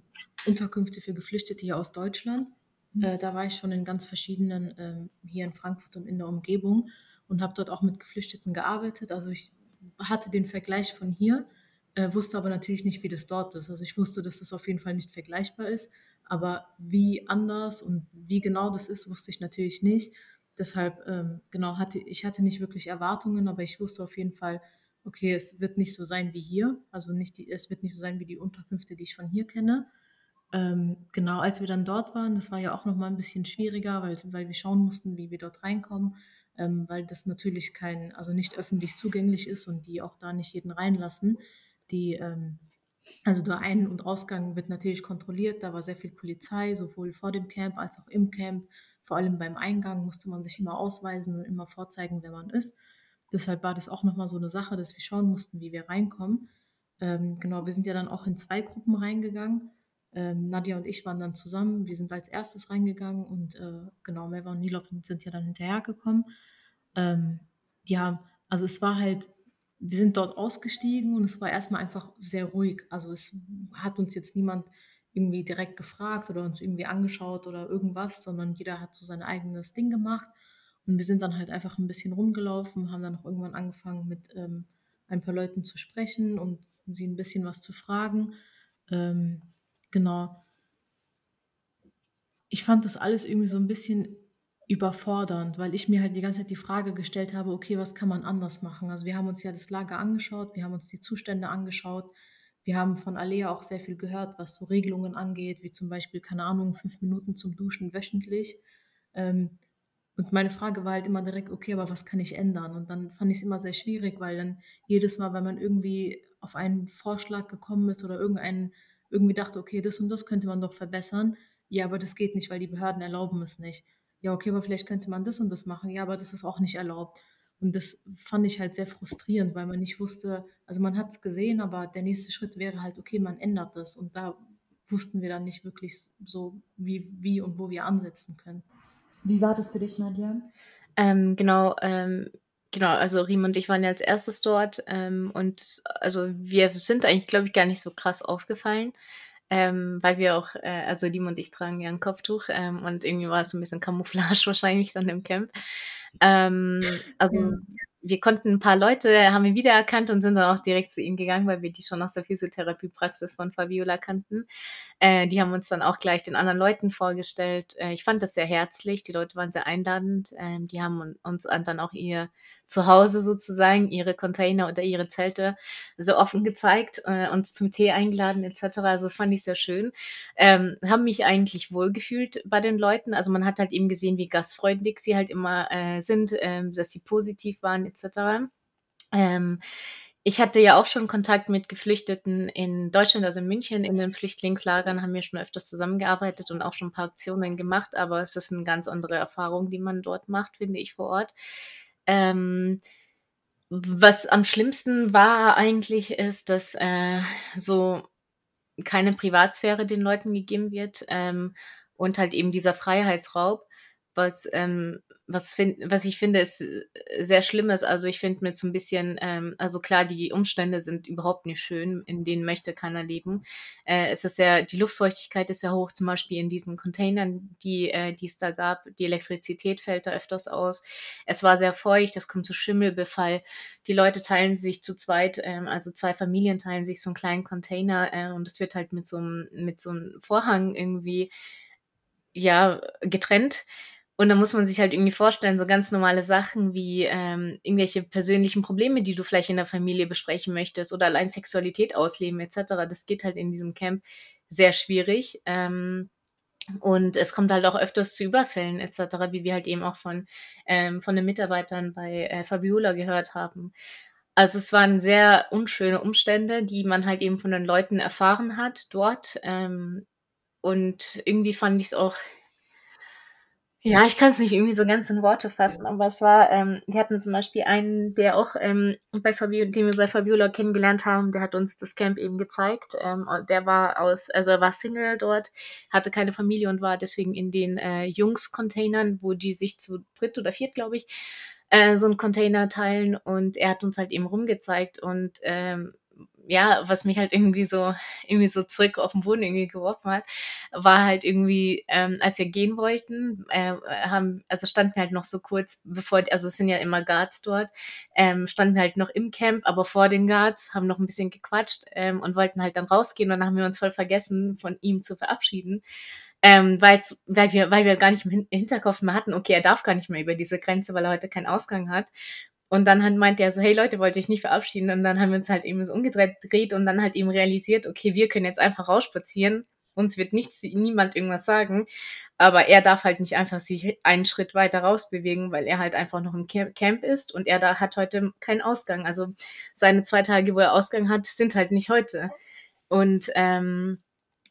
Unterkünfte für Geflüchtete hier aus Deutschland. Mhm. Äh, da war ich schon in ganz verschiedenen, ähm, hier in Frankfurt und in der Umgebung und habe dort auch mit Geflüchteten gearbeitet. Also ich hatte den Vergleich von hier, äh, wusste aber natürlich nicht, wie das dort ist. Also ich wusste, dass das auf jeden Fall nicht vergleichbar ist, aber wie anders und wie genau das ist, wusste ich natürlich nicht. Deshalb, ähm, genau, hatte ich hatte nicht wirklich Erwartungen, aber ich wusste auf jeden Fall, okay, es wird nicht so sein wie hier, also nicht die, es wird nicht so sein wie die Unterkünfte, die ich von hier kenne. Ähm, genau, als wir dann dort waren, das war ja auch nochmal ein bisschen schwieriger, weil, weil wir schauen mussten, wie wir dort reinkommen, ähm, weil das natürlich kein, also nicht öffentlich zugänglich ist und die auch da nicht jeden reinlassen. Die, ähm, also der Ein- und Ausgang wird natürlich kontrolliert, da war sehr viel Polizei, sowohl vor dem Camp als auch im Camp. Vor allem beim Eingang musste man sich immer ausweisen und immer vorzeigen, wer man ist. Deshalb war das auch nochmal so eine Sache, dass wir schauen mussten, wie wir reinkommen. Ähm, genau, wir sind ja dann auch in zwei Gruppen reingegangen. Ähm, Nadja und ich waren dann zusammen. Wir sind als erstes reingegangen und äh, genau, Meva und Nilop sind, sind ja dann hinterhergekommen. Ähm, ja, also es war halt, wir sind dort ausgestiegen und es war erstmal einfach sehr ruhig. Also es hat uns jetzt niemand irgendwie direkt gefragt oder uns irgendwie angeschaut oder irgendwas, sondern jeder hat so sein eigenes Ding gemacht. Und wir sind dann halt einfach ein bisschen rumgelaufen, haben dann auch irgendwann angefangen mit ähm, ein paar Leuten zu sprechen und sie ein bisschen was zu fragen. Ähm, genau. Ich fand das alles irgendwie so ein bisschen überfordernd, weil ich mir halt die ganze Zeit die Frage gestellt habe, okay, was kann man anders machen? Also wir haben uns ja das Lager angeschaut, wir haben uns die Zustände angeschaut, wir haben von Alea auch sehr viel gehört, was so Regelungen angeht, wie zum Beispiel, keine Ahnung, fünf Minuten zum Duschen wöchentlich. Ähm, und meine Frage war halt immer direkt, okay, aber was kann ich ändern? Und dann fand ich es immer sehr schwierig, weil dann jedes Mal, wenn man irgendwie auf einen Vorschlag gekommen ist oder irgendeinen, irgendwie dachte, okay, das und das könnte man doch verbessern. Ja, aber das geht nicht, weil die Behörden erlauben es nicht. Ja, okay, aber vielleicht könnte man das und das machen. Ja, aber das ist auch nicht erlaubt. Und das fand ich halt sehr frustrierend, weil man nicht wusste, also man hat es gesehen, aber der nächste Schritt wäre halt, okay, man ändert das. Und da wussten wir dann nicht wirklich so, wie, wie und wo wir ansetzen können. Wie war das für dich, Nadja? Ähm, genau, ähm, genau, also Riem und ich waren ja als erstes dort ähm, und also wir sind eigentlich, glaube ich, gar nicht so krass aufgefallen, ähm, weil wir auch, äh, also Riem und ich tragen ja ein Kopftuch ähm, und irgendwie war es ein bisschen Camouflage [LAUGHS] wahrscheinlich dann im Camp. Ähm, also ja wir konnten ein paar Leute, haben wir wiedererkannt und sind dann auch direkt zu ihnen gegangen, weil wir die schon aus der Physiotherapiepraxis von Fabiola kannten. Äh, die haben uns dann auch gleich den anderen Leuten vorgestellt. Äh, ich fand das sehr herzlich. Die Leute waren sehr einladend. Ähm, die haben uns dann auch ihr Zuhause sozusagen, ihre Container oder ihre Zelte so offen gezeigt, äh, uns zum Tee eingeladen etc. Also das fand ich sehr schön. Ähm, haben mich eigentlich wohlgefühlt bei den Leuten. Also man hat halt eben gesehen, wie gastfreundlich sie halt immer äh, sind, äh, dass sie positiv waren etc. Ähm, ich hatte ja auch schon Kontakt mit Geflüchteten in Deutschland, also in München, in den Flüchtlingslagern, haben wir schon öfters zusammengearbeitet und auch schon ein paar Aktionen gemacht, aber es ist eine ganz andere Erfahrung, die man dort macht, finde ich, vor Ort. Ähm, was am schlimmsten war eigentlich, ist, dass äh, so keine Privatsphäre den Leuten gegeben wird ähm, und halt eben dieser Freiheitsraub, was ähm, was, find, was ich finde, ist äh, sehr schlimm ist. Also ich finde mit so ein bisschen, ähm, also klar, die Umstände sind überhaupt nicht schön, in denen möchte keiner leben. Äh, es ist sehr, die Luftfeuchtigkeit ist sehr hoch, zum Beispiel in diesen Containern, die, äh, die es da gab. Die Elektrizität fällt da öfters aus. Es war sehr feucht, es kommt zu Schimmelbefall. Die Leute teilen sich zu zweit, ähm, also zwei Familien teilen sich so einen kleinen Container äh, und es wird halt mit so einem, mit so einem Vorhang irgendwie ja, getrennt. Und da muss man sich halt irgendwie vorstellen, so ganz normale Sachen wie ähm, irgendwelche persönlichen Probleme, die du vielleicht in der Familie besprechen möchtest oder allein Sexualität ausleben etc. Das geht halt in diesem Camp sehr schwierig. Ähm, und es kommt halt auch öfters zu Überfällen etc., wie wir halt eben auch von, ähm, von den Mitarbeitern bei äh, Fabiola gehört haben. Also es waren sehr unschöne Umstände, die man halt eben von den Leuten erfahren hat dort. Ähm, und irgendwie fand ich es auch ja, ich kann es nicht irgendwie so ganz in Worte fassen, aber es war, ähm, wir hatten zum Beispiel einen, der auch ähm, bei Fabiola, den wir bei Fabiola kennengelernt haben, der hat uns das Camp eben gezeigt. Ähm, der war aus, also er war Single dort, hatte keine Familie und war deswegen in den äh, Jungs-Containern, wo die sich zu dritt oder viert, glaube ich, äh, so einen Container teilen und er hat uns halt eben rumgezeigt und ähm, ja, was mich halt irgendwie so, irgendwie so zurück auf den Boden irgendwie geworfen hat, war halt irgendwie, ähm, als wir gehen wollten, äh, haben, also standen wir halt noch so kurz, bevor, also es sind ja immer Guards dort, ähm, standen wir halt noch im Camp, aber vor den Guards, haben noch ein bisschen gequatscht ähm, und wollten halt dann rausgehen und dann haben wir uns voll vergessen, von ihm zu verabschieden. Ähm, weil wir, weil wir gar nicht im Hinterkopf mehr hatten, okay, er darf gar nicht mehr über diese Grenze, weil er heute keinen Ausgang hat. Und dann halt meinte er so, hey Leute, wollte ich nicht verabschieden. Und dann haben wir uns halt eben so umgedreht und dann halt eben realisiert, okay, wir können jetzt einfach rausspazieren. Uns wird nichts, niemand irgendwas sagen. Aber er darf halt nicht einfach sich einen Schritt weiter rausbewegen, weil er halt einfach noch im Camp ist und er da hat heute keinen Ausgang. Also seine zwei Tage, wo er Ausgang hat, sind halt nicht heute. Und ähm,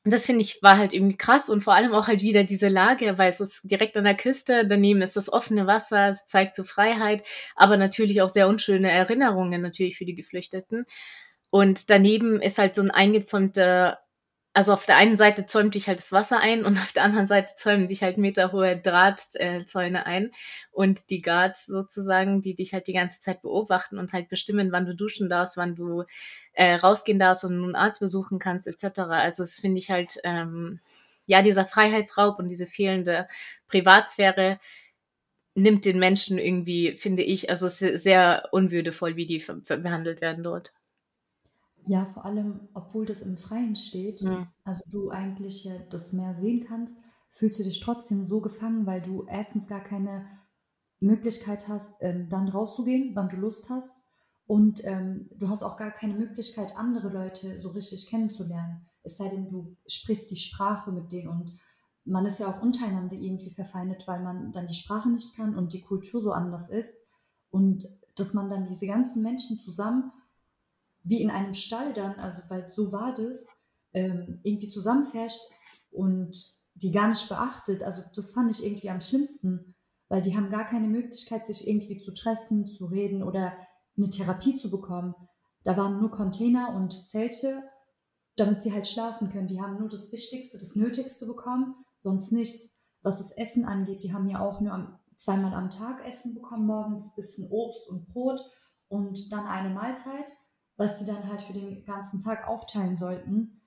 das finde ich war halt irgendwie krass und vor allem auch halt wieder diese Lage, weil es ist direkt an der Küste, daneben ist das offene Wasser, es zeigt so Freiheit, aber natürlich auch sehr unschöne Erinnerungen natürlich für die Geflüchteten. Und daneben ist halt so ein eingezäumter also auf der einen Seite zäumt dich halt das Wasser ein und [LAUGHS] auf der anderen Seite zäumen dich halt meterhohe Drahtzäune ein und die Guards sozusagen, die dich halt die ganze Zeit beobachten und halt bestimmen, wann du duschen darfst, wann du äh, rausgehen darfst und einen Arzt besuchen kannst etc. Also das finde ich halt, ähm, ja, dieser Freiheitsraub und diese fehlende Privatsphäre nimmt den Menschen irgendwie, finde ich, also sehr unwürdevoll, wie die behandelt werden dort. Ja, vor allem, obwohl das im Freien steht, Mhm. also du eigentlich ja das Meer sehen kannst, fühlst du dich trotzdem so gefangen, weil du erstens gar keine Möglichkeit hast, ähm, dann rauszugehen, wann du Lust hast. Und ähm, du hast auch gar keine Möglichkeit, andere Leute so richtig kennenzulernen. Es sei denn, du sprichst die Sprache mit denen. Und man ist ja auch untereinander irgendwie verfeindet, weil man dann die Sprache nicht kann und die Kultur so anders ist. Und dass man dann diese ganzen Menschen zusammen wie in einem Stall dann, also weil so war das, ähm, irgendwie zusammenfärscht und die gar nicht beachtet. Also das fand ich irgendwie am schlimmsten, weil die haben gar keine Möglichkeit, sich irgendwie zu treffen, zu reden oder eine Therapie zu bekommen. Da waren nur Container und Zelte, damit sie halt schlafen können. Die haben nur das Wichtigste, das Nötigste bekommen, sonst nichts. Was das Essen angeht, die haben ja auch nur am, zweimal am Tag Essen bekommen, morgens bisschen Obst und Brot und dann eine Mahlzeit was die dann halt für den ganzen Tag aufteilen sollten,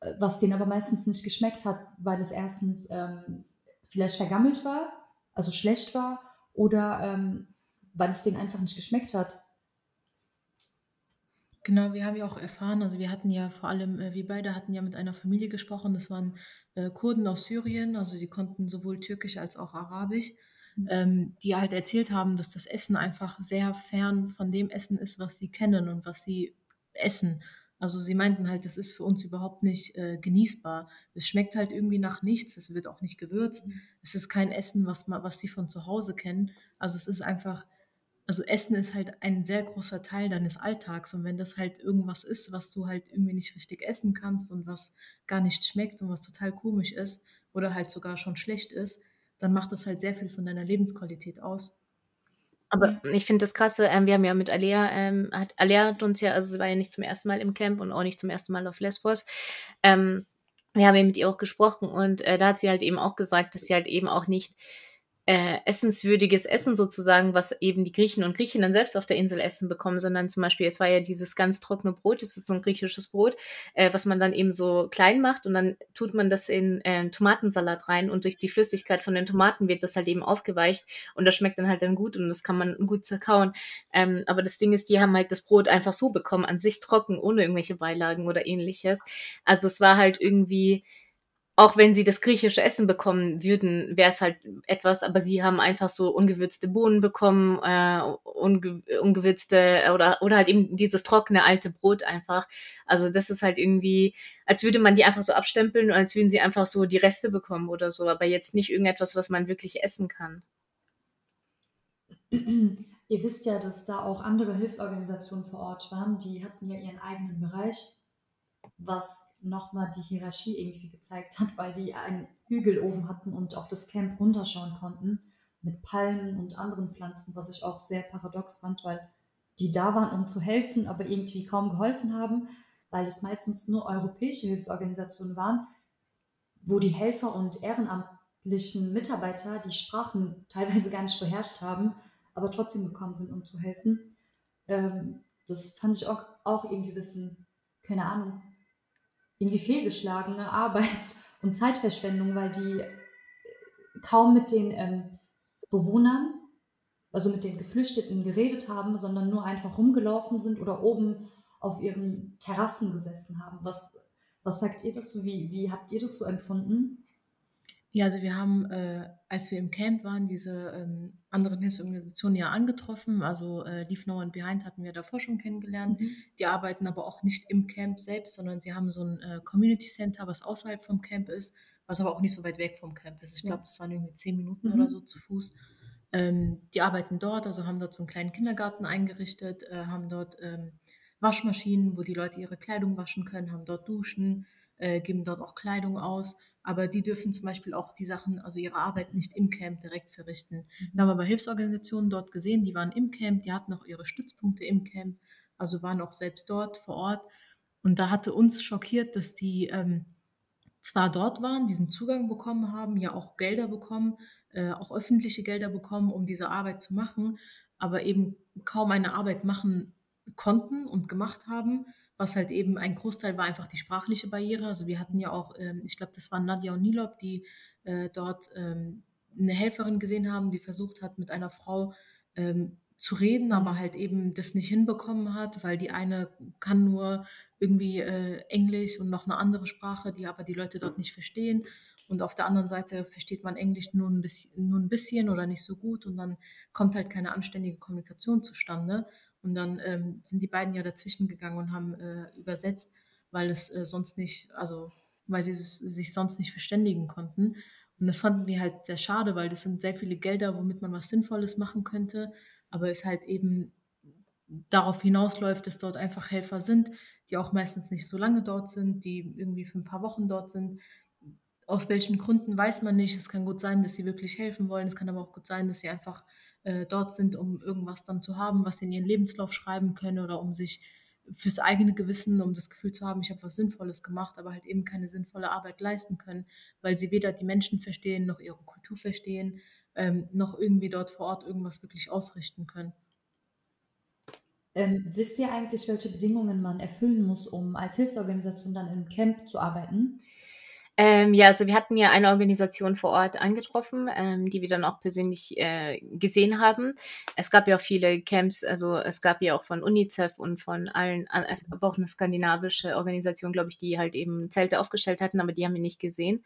äh, was denen aber meistens nicht geschmeckt hat, weil es erstens ähm, vielleicht vergammelt war, also schlecht war, oder ähm, weil es denen einfach nicht geschmeckt hat. Genau, wir haben ja auch erfahren, also wir hatten ja vor allem, äh, wir beide hatten ja mit einer Familie gesprochen, das waren äh, Kurden aus Syrien, also sie konnten sowohl Türkisch als auch Arabisch ähm, die halt erzählt haben, dass das Essen einfach sehr fern von dem Essen ist, was sie kennen und was sie essen. Also sie meinten halt, das ist für uns überhaupt nicht äh, genießbar. Es schmeckt halt irgendwie nach nichts, es wird auch nicht gewürzt. Mhm. Es ist kein Essen, was, was sie von zu Hause kennen. Also es ist einfach, also Essen ist halt ein sehr großer Teil deines Alltags. Und wenn das halt irgendwas ist, was du halt irgendwie nicht richtig essen kannst und was gar nicht schmeckt und was total komisch ist oder halt sogar schon schlecht ist, dann macht das halt sehr viel von deiner Lebensqualität aus. Aber ich finde das krasse, ähm, wir haben ja mit Alea, ähm, hat, Alea hat uns ja, also sie war ja nicht zum ersten Mal im Camp und auch nicht zum ersten Mal auf Lesbos. Ähm, wir haben ja mit ihr auch gesprochen und äh, da hat sie halt eben auch gesagt, dass sie halt eben auch nicht äh, essenswürdiges Essen sozusagen, was eben die Griechen und Griechinnen selbst auf der Insel essen bekommen, sondern zum Beispiel, es war ja dieses ganz trockene Brot, das ist so ein griechisches Brot, äh, was man dann eben so klein macht und dann tut man das in äh, Tomatensalat rein und durch die Flüssigkeit von den Tomaten wird das halt eben aufgeweicht und das schmeckt dann halt dann gut und das kann man gut zerkauen. Ähm, aber das Ding ist, die haben halt das Brot einfach so bekommen, an sich trocken, ohne irgendwelche Beilagen oder ähnliches. Also es war halt irgendwie auch wenn sie das griechische Essen bekommen würden, wäre es halt etwas, aber sie haben einfach so ungewürzte Bohnen bekommen, äh, unge ungewürzte oder, oder halt eben dieses trockene alte Brot einfach. Also das ist halt irgendwie, als würde man die einfach so abstempeln und als würden sie einfach so die Reste bekommen oder so, aber jetzt nicht irgendetwas, was man wirklich essen kann. [CLEARS THROAT] Ihr wisst ja, dass da auch andere Hilfsorganisationen vor Ort waren, die hatten ja ihren eigenen Bereich, was nochmal die Hierarchie irgendwie gezeigt hat, weil die einen Hügel oben hatten und auf das Camp runterschauen konnten mit Palmen und anderen Pflanzen, was ich auch sehr paradox fand, weil die da waren, um zu helfen, aber irgendwie kaum geholfen haben, weil es meistens nur europäische Hilfsorganisationen waren, wo die Helfer und ehrenamtlichen Mitarbeiter die Sprachen teilweise gar nicht beherrscht haben, aber trotzdem gekommen sind, um zu helfen. Ähm, das fand ich auch, auch irgendwie ein bisschen, keine Ahnung, irgendwie fehlgeschlagene Arbeit [LAUGHS] und Zeitverschwendung, weil die kaum mit den ähm, Bewohnern, also mit den Geflüchteten geredet haben, sondern nur einfach rumgelaufen sind oder oben auf ihren Terrassen gesessen haben. Was, was sagt ihr dazu? Wie, wie habt ihr das so empfunden? Ja, also wir haben, äh, als wir im Camp waren, diese ähm, anderen Hilfsorganisationen ja angetroffen. Also äh, Leave No One Behind hatten wir davor schon kennengelernt. Mhm. Die arbeiten aber auch nicht im Camp selbst, sondern sie haben so ein äh, Community Center, was außerhalb vom Camp ist, was aber auch nicht so weit weg vom Camp ist. Ich glaube, das waren irgendwie zehn Minuten mhm. oder so zu Fuß. Ähm, die arbeiten dort, also haben dort so einen kleinen Kindergarten eingerichtet, äh, haben dort ähm, Waschmaschinen, wo die Leute ihre Kleidung waschen können, haben dort Duschen, äh, geben dort auch Kleidung aus aber die dürfen zum Beispiel auch die Sachen, also ihre Arbeit nicht im Camp direkt verrichten. Mhm. Wir haben aber Hilfsorganisationen dort gesehen, die waren im Camp, die hatten auch ihre Stützpunkte im Camp, also waren auch selbst dort vor Ort. Und da hatte uns schockiert, dass die ähm, zwar dort waren, diesen Zugang bekommen haben, ja auch Gelder bekommen, äh, auch öffentliche Gelder bekommen, um diese Arbeit zu machen, aber eben kaum eine Arbeit machen konnten und gemacht haben was halt eben ein Großteil war einfach die sprachliche Barriere. Also wir hatten ja auch, ähm, ich glaube, das waren Nadja und Nilop, die äh, dort ähm, eine Helferin gesehen haben, die versucht hat, mit einer Frau ähm, zu reden, aber halt eben das nicht hinbekommen hat, weil die eine kann nur irgendwie äh, Englisch und noch eine andere Sprache, die aber die Leute dort nicht verstehen. Und auf der anderen Seite versteht man Englisch nur ein bisschen, nur ein bisschen oder nicht so gut und dann kommt halt keine anständige Kommunikation zustande. Und dann ähm, sind die beiden ja dazwischen gegangen und haben äh, übersetzt, weil es äh, sonst nicht, also weil sie sich sonst nicht verständigen konnten. Und das fanden wir halt sehr schade, weil das sind sehr viele Gelder, womit man was Sinnvolles machen könnte, aber es halt eben darauf hinausläuft, dass dort einfach Helfer sind, die auch meistens nicht so lange dort sind, die irgendwie für ein paar Wochen dort sind. Aus welchen Gründen weiß man nicht. Es kann gut sein, dass sie wirklich helfen wollen. Es kann aber auch gut sein, dass sie einfach äh, dort sind, um irgendwas dann zu haben, was sie in ihren Lebenslauf schreiben können oder um sich fürs eigene Gewissen, um das Gefühl zu haben, ich habe was Sinnvolles gemacht, aber halt eben keine sinnvolle Arbeit leisten können, weil sie weder die Menschen verstehen, noch ihre Kultur verstehen, ähm, noch irgendwie dort vor Ort irgendwas wirklich ausrichten können. Ähm, wisst ihr eigentlich, welche Bedingungen man erfüllen muss, um als Hilfsorganisation dann im Camp zu arbeiten? Ähm, ja, also wir hatten ja eine Organisation vor Ort angetroffen, ähm, die wir dann auch persönlich äh, gesehen haben. Es gab ja auch viele Camps, also es gab ja auch von UNICEF und von allen, es gab auch eine skandinavische Organisation, glaube ich, die halt eben Zelte aufgestellt hatten, aber die haben wir nicht gesehen.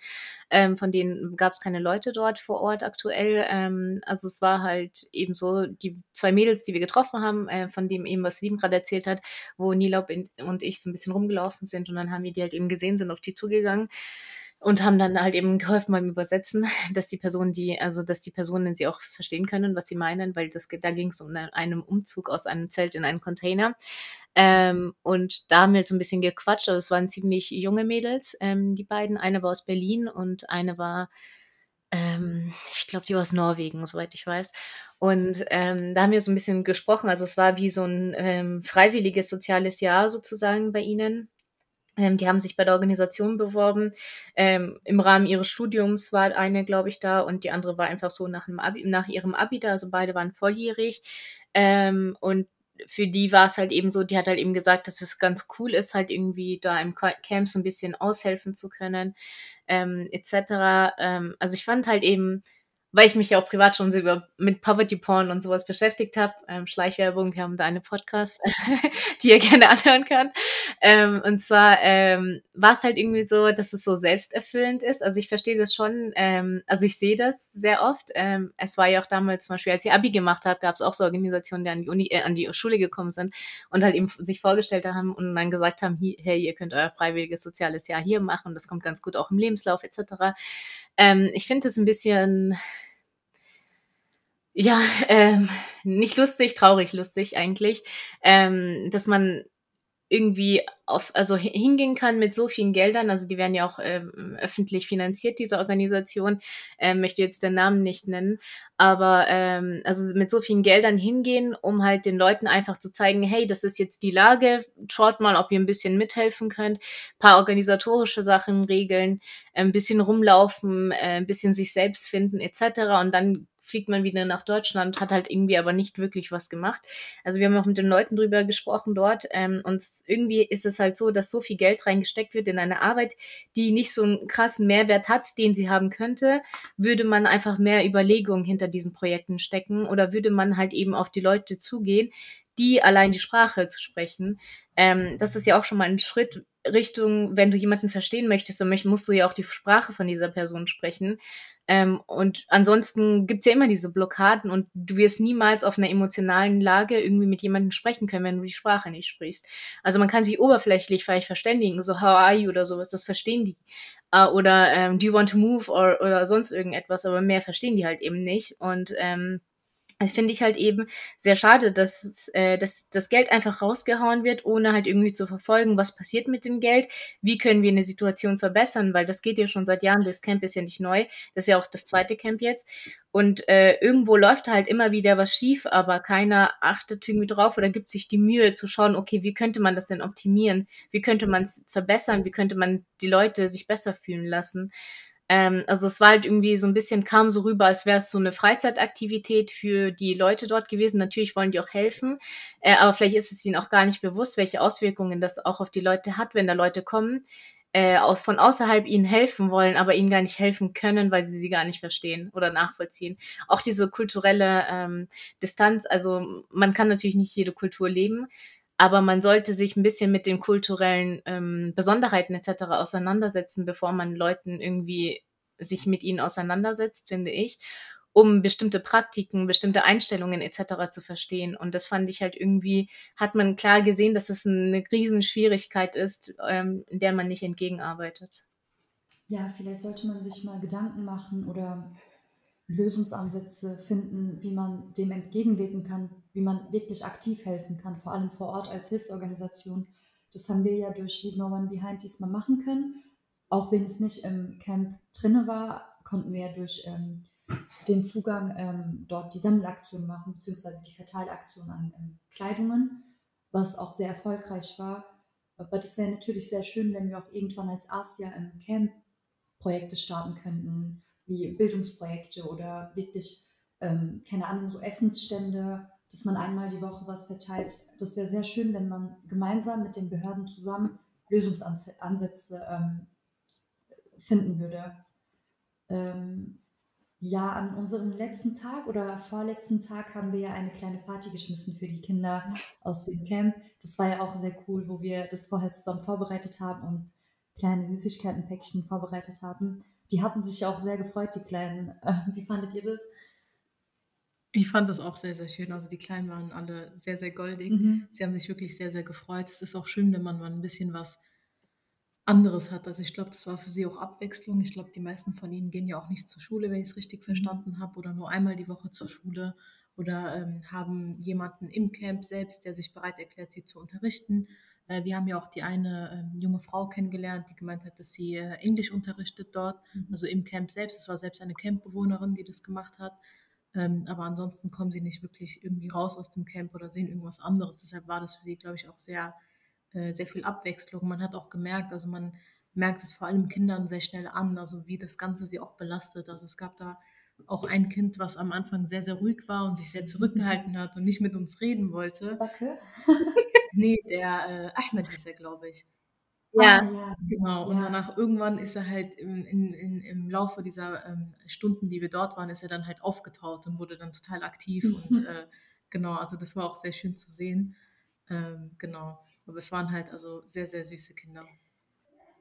Ähm, von denen gab es keine Leute dort vor Ort aktuell. Ähm, also es war halt eben so, die zwei Mädels, die wir getroffen haben, äh, von dem eben, was Lieben gerade erzählt hat, wo Nilaub und ich so ein bisschen rumgelaufen sind und dann haben wir die halt eben gesehen, sind auf die zugegangen und haben dann halt eben geholfen beim Übersetzen, [LAUGHS] dass die Personen, die, also dass die Personen sie auch verstehen können, was sie meinen, weil das, da ging es um eine, einen Umzug aus einem Zelt in einen Container. Ähm, und da haben wir halt so ein bisschen gequatscht, aber es waren ziemlich junge Mädels, ähm, die beiden. Eine war aus Berlin und eine war, ähm, ich glaube, die war aus Norwegen, soweit ich weiß. Und ähm, da haben wir so ein bisschen gesprochen. Also es war wie so ein ähm, freiwilliges soziales Jahr sozusagen bei ihnen ähm, die haben sich bei der Organisation beworben. Ähm, Im Rahmen ihres Studiums war eine, glaube ich, da und die andere war einfach so nach, Abi, nach ihrem Abi da. Also beide waren volljährig. Ähm, und für die war es halt eben so, die hat halt eben gesagt, dass es ganz cool ist, halt irgendwie da im Camp so ein bisschen aushelfen zu können, ähm, etc. Ähm, also ich fand halt eben, weil ich mich ja auch privat schon so über, mit Poverty Porn und sowas beschäftigt habe. Ähm, Schleichwerbung, wir haben da eine Podcast, [LAUGHS] die ihr gerne anhören könnt. Ähm, und zwar ähm, war es halt irgendwie so, dass es so selbsterfüllend ist. Also ich verstehe das schon, ähm, also ich sehe das sehr oft. Ähm, es war ja auch damals zum Beispiel, als ich Abi gemacht habe, gab es auch so Organisationen, die an die, Uni, äh, an die Schule gekommen sind und halt eben sich vorgestellt haben und dann gesagt haben, hey, ihr könnt euer freiwilliges soziales Jahr hier machen, das kommt ganz gut auch im Lebenslauf etc. Ähm, ich finde es ein bisschen ja, ähm, nicht lustig, traurig lustig eigentlich, ähm, dass man irgendwie auf, also hingehen kann mit so vielen Geldern, also die werden ja auch ähm, öffentlich finanziert, diese Organisation, ähm, möchte jetzt den Namen nicht nennen, aber ähm, also mit so vielen Geldern hingehen, um halt den Leuten einfach zu zeigen, hey, das ist jetzt die Lage, schaut mal, ob ihr ein bisschen mithelfen könnt, paar organisatorische Sachen regeln, ein bisschen rumlaufen, äh, ein bisschen sich selbst finden etc. und dann fliegt man wieder nach Deutschland, hat halt irgendwie aber nicht wirklich was gemacht. Also wir haben auch mit den Leuten drüber gesprochen dort ähm, und irgendwie ist es halt so, dass so viel Geld reingesteckt wird in eine Arbeit, die nicht so einen krassen Mehrwert hat, den sie haben könnte, würde man einfach mehr Überlegungen hinter diesen Projekten stecken oder würde man halt eben auf die Leute zugehen, die allein die Sprache zu sprechen. Ähm, das ist ja auch schon mal ein Schritt Richtung, wenn du jemanden verstehen möchtest, dann musst du ja auch die Sprache von dieser Person sprechen. Ähm, und ansonsten gibt's ja immer diese Blockaden und du wirst niemals auf einer emotionalen Lage irgendwie mit jemandem sprechen können, wenn du die Sprache nicht sprichst. Also man kann sich oberflächlich vielleicht verständigen, so how are you oder sowas, das verstehen die. Uh, oder ähm, do you want to move or, oder sonst irgendetwas, aber mehr verstehen die halt eben nicht. Und ähm, das finde ich halt eben sehr schade, dass, äh, dass das Geld einfach rausgehauen wird, ohne halt irgendwie zu verfolgen, was passiert mit dem Geld, wie können wir eine Situation verbessern, weil das geht ja schon seit Jahren, das Camp ist ja nicht neu, das ist ja auch das zweite Camp jetzt. Und äh, irgendwo läuft halt immer wieder was schief, aber keiner achtet irgendwie drauf oder gibt sich die Mühe zu schauen, okay, wie könnte man das denn optimieren, wie könnte man es verbessern, wie könnte man die Leute sich besser fühlen lassen. Ähm, also es war halt irgendwie so ein bisschen, kam so rüber, als wäre es so eine Freizeitaktivität für die Leute dort gewesen. Natürlich wollen die auch helfen, äh, aber vielleicht ist es ihnen auch gar nicht bewusst, welche Auswirkungen das auch auf die Leute hat, wenn da Leute kommen, äh, aus, von außerhalb ihnen helfen wollen, aber ihnen gar nicht helfen können, weil sie sie gar nicht verstehen oder nachvollziehen. Auch diese kulturelle ähm, Distanz, also man kann natürlich nicht jede Kultur leben, aber man sollte sich ein bisschen mit den kulturellen ähm, Besonderheiten etc. auseinandersetzen, bevor man Leuten irgendwie sich mit ihnen auseinandersetzt, finde ich, um bestimmte Praktiken, bestimmte Einstellungen etc. zu verstehen. Und das fand ich halt irgendwie, hat man klar gesehen, dass es eine Riesenschwierigkeit ist, ähm, in der man nicht entgegenarbeitet. Ja, vielleicht sollte man sich mal Gedanken machen oder Lösungsansätze finden, wie man dem entgegenwirken kann, wie man wirklich aktiv helfen kann, vor allem vor Ort als Hilfsorganisation. Das haben wir ja durch Leave No One Behind diesmal machen können. Auch wenn es nicht im Camp drinne war, konnten wir ja durch ähm, den Zugang ähm, dort die Sammelaktion machen, beziehungsweise die Verteilaktion an ähm, Kleidungen, was auch sehr erfolgreich war. Aber das wäre natürlich sehr schön, wenn wir auch irgendwann als Asia im Camp Projekte starten könnten, wie Bildungsprojekte oder wirklich, ähm, keine Ahnung, so Essensstände, dass man einmal die Woche was verteilt. Das wäre sehr schön, wenn man gemeinsam mit den Behörden zusammen Lösungsansätze ähm, finden würde. Ähm, ja, an unserem letzten Tag oder vorletzten Tag haben wir ja eine kleine Party geschmissen für die Kinder aus dem Camp. Das war ja auch sehr cool, wo wir das vorher zusammen vorbereitet haben und kleine Süßigkeitenpäckchen vorbereitet haben. Die hatten sich ja auch sehr gefreut, die Kleinen. [LAUGHS] Wie fandet ihr das? Ich fand das auch sehr, sehr schön. Also die Kleinen waren alle sehr, sehr goldig. Mhm. Sie haben sich wirklich sehr, sehr gefreut. Es ist auch schön, wenn man mal ein bisschen was anderes hat. Also ich glaube, das war für sie auch Abwechslung. Ich glaube, die meisten von ihnen gehen ja auch nicht zur Schule, wenn ich es richtig mhm. verstanden habe, oder nur einmal die Woche zur Schule oder ähm, haben jemanden im Camp selbst, der sich bereit erklärt, sie zu unterrichten. Äh, wir haben ja auch die eine ähm, junge Frau kennengelernt, die gemeint hat, dass sie äh, Englisch unterrichtet dort, mhm. also im Camp selbst. Es war selbst eine Campbewohnerin, die das gemacht hat. Ähm, aber ansonsten kommen sie nicht wirklich irgendwie raus aus dem Camp oder sehen irgendwas anderes. Deshalb war das für sie, glaube ich, auch sehr, äh, sehr viel Abwechslung. Man hat auch gemerkt, also man merkt es vor allem Kindern sehr schnell an, also wie das Ganze sie auch belastet. Also es gab da auch ein Kind, was am Anfang sehr, sehr ruhig war und sich sehr zurückgehalten hat und nicht mit uns reden wollte. Backe? [LAUGHS] nee, der äh, Ahmed ist er, glaube ich. Ja, ah, ja genau. Und danach irgendwann ist er halt im, in, in, im Laufe dieser ähm, Stunden, die wir dort waren, ist er dann halt aufgetaut und wurde dann total aktiv. und äh, genau, also das war auch sehr schön zu sehen. Ähm, genau. Aber es waren halt also sehr, sehr süße Kinder.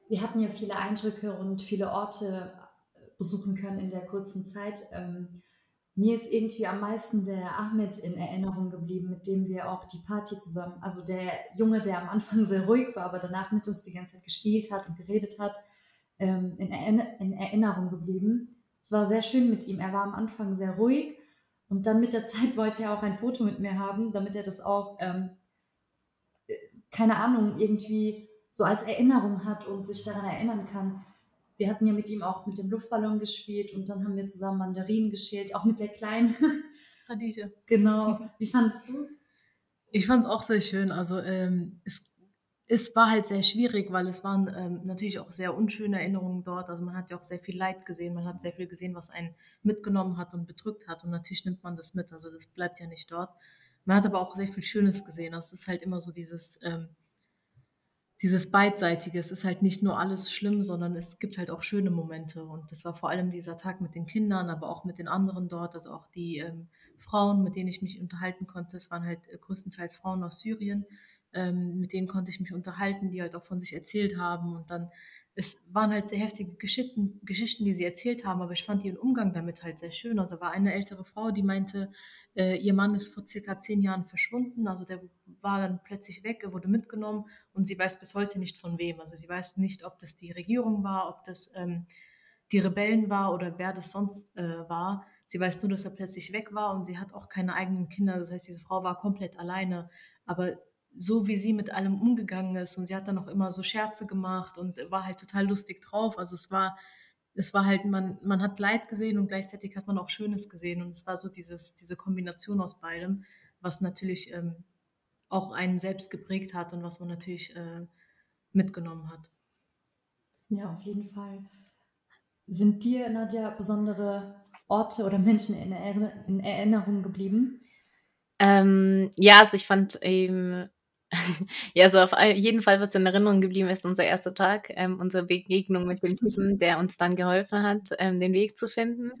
Wir hatten ja viele Eindrücke und viele Orte besuchen können in der kurzen Zeit. Ähm, mir ist irgendwie am meisten der Ahmed in Erinnerung geblieben, mit dem wir auch die Party zusammen, also der Junge, der am Anfang sehr ruhig war, aber danach mit uns die ganze Zeit gespielt hat und geredet hat, ähm, in, in Erinnerung geblieben. Es war sehr schön mit ihm. Er war am Anfang sehr ruhig und dann mit der Zeit wollte er auch ein Foto mit mir haben, damit er das auch, ähm, äh, keine Ahnung, irgendwie so als Erinnerung hat und sich daran erinnern kann wir hatten ja mit ihm auch mit dem Luftballon gespielt und dann haben wir zusammen Mandarinen geschält, auch mit der Kleinen. [LAUGHS] Radieche. Genau. Wie fandest du es? Ich fand es auch sehr schön. Also ähm, es, es war halt sehr schwierig, weil es waren ähm, natürlich auch sehr unschöne Erinnerungen dort. Also man hat ja auch sehr viel Leid gesehen. Man hat sehr viel gesehen, was einen mitgenommen hat und bedrückt hat. Und natürlich nimmt man das mit. Also das bleibt ja nicht dort. Man hat aber auch sehr viel Schönes gesehen. Also es ist halt immer so dieses... Ähm, dieses Beidseitige. Es ist halt nicht nur alles schlimm, sondern es gibt halt auch schöne Momente. Und das war vor allem dieser Tag mit den Kindern, aber auch mit den anderen dort, also auch die ähm, Frauen, mit denen ich mich unterhalten konnte. Es waren halt äh, größtenteils Frauen aus Syrien, ähm, mit denen konnte ich mich unterhalten, die halt auch von sich erzählt haben. Und dann, es waren halt sehr heftige Geschichten, Geschichten, die sie erzählt haben, aber ich fand ihren Umgang damit halt sehr schön. Also da war eine ältere Frau, die meinte, äh, ihr Mann ist vor circa zehn Jahren verschwunden, also der war dann plötzlich weg, er wurde mitgenommen und sie weiß bis heute nicht von wem. Also sie weiß nicht, ob das die Regierung war, ob das ähm, die Rebellen war oder wer das sonst äh, war. Sie weiß nur, dass er plötzlich weg war und sie hat auch keine eigenen Kinder. Das heißt, diese Frau war komplett alleine. Aber so wie sie mit allem umgegangen ist und sie hat dann auch immer so Scherze gemacht und war halt total lustig drauf. Also es war es war halt, man, man hat Leid gesehen und gleichzeitig hat man auch Schönes gesehen. Und es war so dieses, diese Kombination aus beidem, was natürlich ähm, auch einen selbst geprägt hat und was man natürlich äh, mitgenommen hat. Ja, auf jeden Fall. Sind dir, Nadja, besondere Orte oder Menschen in, in Erinnerung geblieben? Ähm, ja, also ich fand eben [LAUGHS] Ja, so auf jeden Fall, was in Erinnerung geblieben ist, unser erster Tag, ähm, unsere Begegnung mit dem Typen, der uns dann geholfen hat, ähm, den Weg zu finden. [LAUGHS]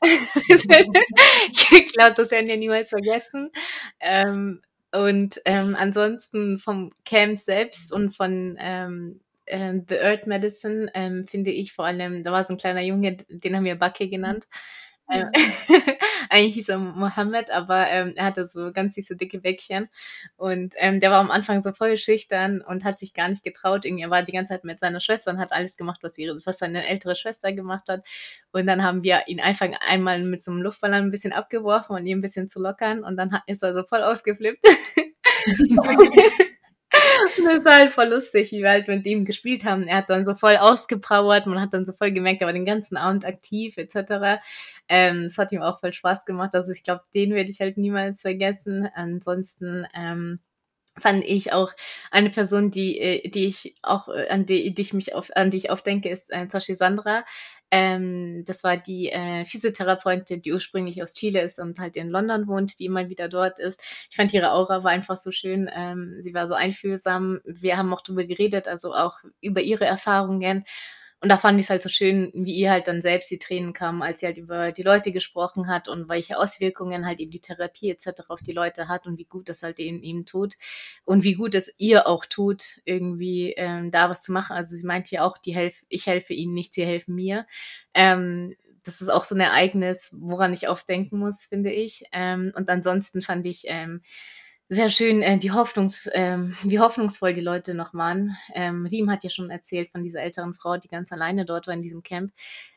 [LAUGHS] ich glaube, das werden wir niemals vergessen. Ähm, und ähm, ansonsten vom Camp selbst und von ähm, äh, The Earth Medicine ähm, finde ich vor allem, da war so ein kleiner Junge, den haben wir Bucky genannt. Ähm, [LAUGHS] eigentlich hieß er Mohammed, aber ähm, er hatte so ganz süße dicke Bäckchen. Und ähm, der war am Anfang so voll schüchtern und hat sich gar nicht getraut. Irgendwie, er war die ganze Zeit mit seiner Schwester und hat alles gemacht, was, ihre, was seine ältere Schwester gemacht hat. Und dann haben wir ihn einfach einmal mit so einem Luftballon ein bisschen abgeworfen und ihn ein bisschen zu lockern. Und dann ist er so voll ausgeflippt. [LAUGHS] [LAUGHS] Das war halt voll lustig, wie wir halt mit ihm gespielt haben. Er hat dann so voll ausgepowert, man hat dann so voll gemerkt, er war den ganzen Abend aktiv etc. Ähm, es hat ihm auch voll Spaß gemacht. Also ich glaube, den werde ich halt niemals vergessen. Ansonsten ähm, fand ich auch eine Person, die, äh, die ich auch, äh, an die, die ich mich auf, an die ich oft denke, ist äh, Toshi Sandra. Ähm, das war die äh, Physiotherapeutin, die ursprünglich aus Chile ist und halt in London wohnt, die immer wieder dort ist. Ich fand ihre Aura war einfach so schön. Ähm, sie war so einfühlsam. Wir haben auch darüber geredet, also auch über ihre Erfahrungen. Und da fand ich es halt so schön, wie ihr halt dann selbst die Tränen kamen, als sie halt über die Leute gesprochen hat und welche Auswirkungen halt eben die Therapie etc. auf die Leute hat und wie gut das halt in ihm tut und wie gut es ihr auch tut, irgendwie ähm, da was zu machen. Also sie meint ja auch, die helf ich helfe ihnen nicht, sie helfen mir. Ähm, das ist auch so ein Ereignis, woran ich oft denken muss, finde ich. Ähm, und ansonsten fand ich ähm, sehr schön, äh, die Hoffnungs, ähm, wie hoffnungsvoll die Leute noch waren. Ähm, Riem hat ja schon erzählt von dieser älteren Frau, die ganz alleine dort war in diesem Camp.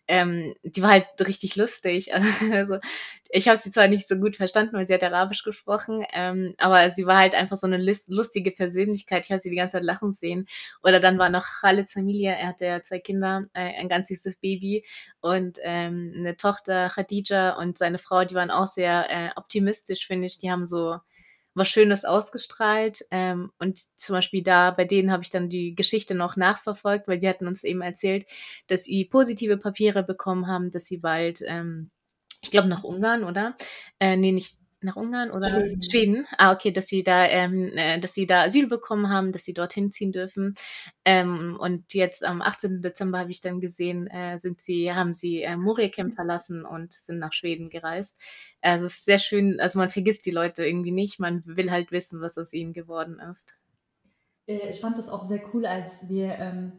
Ähm, die war halt richtig lustig. [LAUGHS] Also ich habe sie zwar nicht so gut verstanden, weil sie hat Arabisch gesprochen, ähm, aber sie war halt einfach so eine lustige Persönlichkeit. Ich habe sie die ganze Zeit lachen sehen. Oder dann war noch Khaleds Familie, er hatte ja zwei Kinder, äh, ein ganz süßes Baby und ähm, eine Tochter, Khadija und seine Frau, die waren auch sehr äh, optimistisch, finde ich. Die haben so was Schönes ausgestrahlt. Ähm, und zum Beispiel da, bei denen habe ich dann die Geschichte noch nachverfolgt, weil die hatten uns eben erzählt, dass sie positive Papiere bekommen haben, dass sie bald, ähm, ich glaube nach Ungarn, oder? Äh, nee, nicht nach Ungarn oder Schweden. Schweden. Ah, okay, dass sie da, ähm, äh, dass sie da Asyl bekommen haben, dass sie dorthin ziehen dürfen. Ähm, und jetzt am 18. Dezember habe ich dann gesehen, äh, sind sie, haben sie äh, Camp verlassen und sind nach Schweden gereist. Also es ist sehr schön, also man vergisst die Leute irgendwie nicht, man will halt wissen, was aus ihnen geworden ist. Äh, ich fand das auch sehr cool, als wir ähm,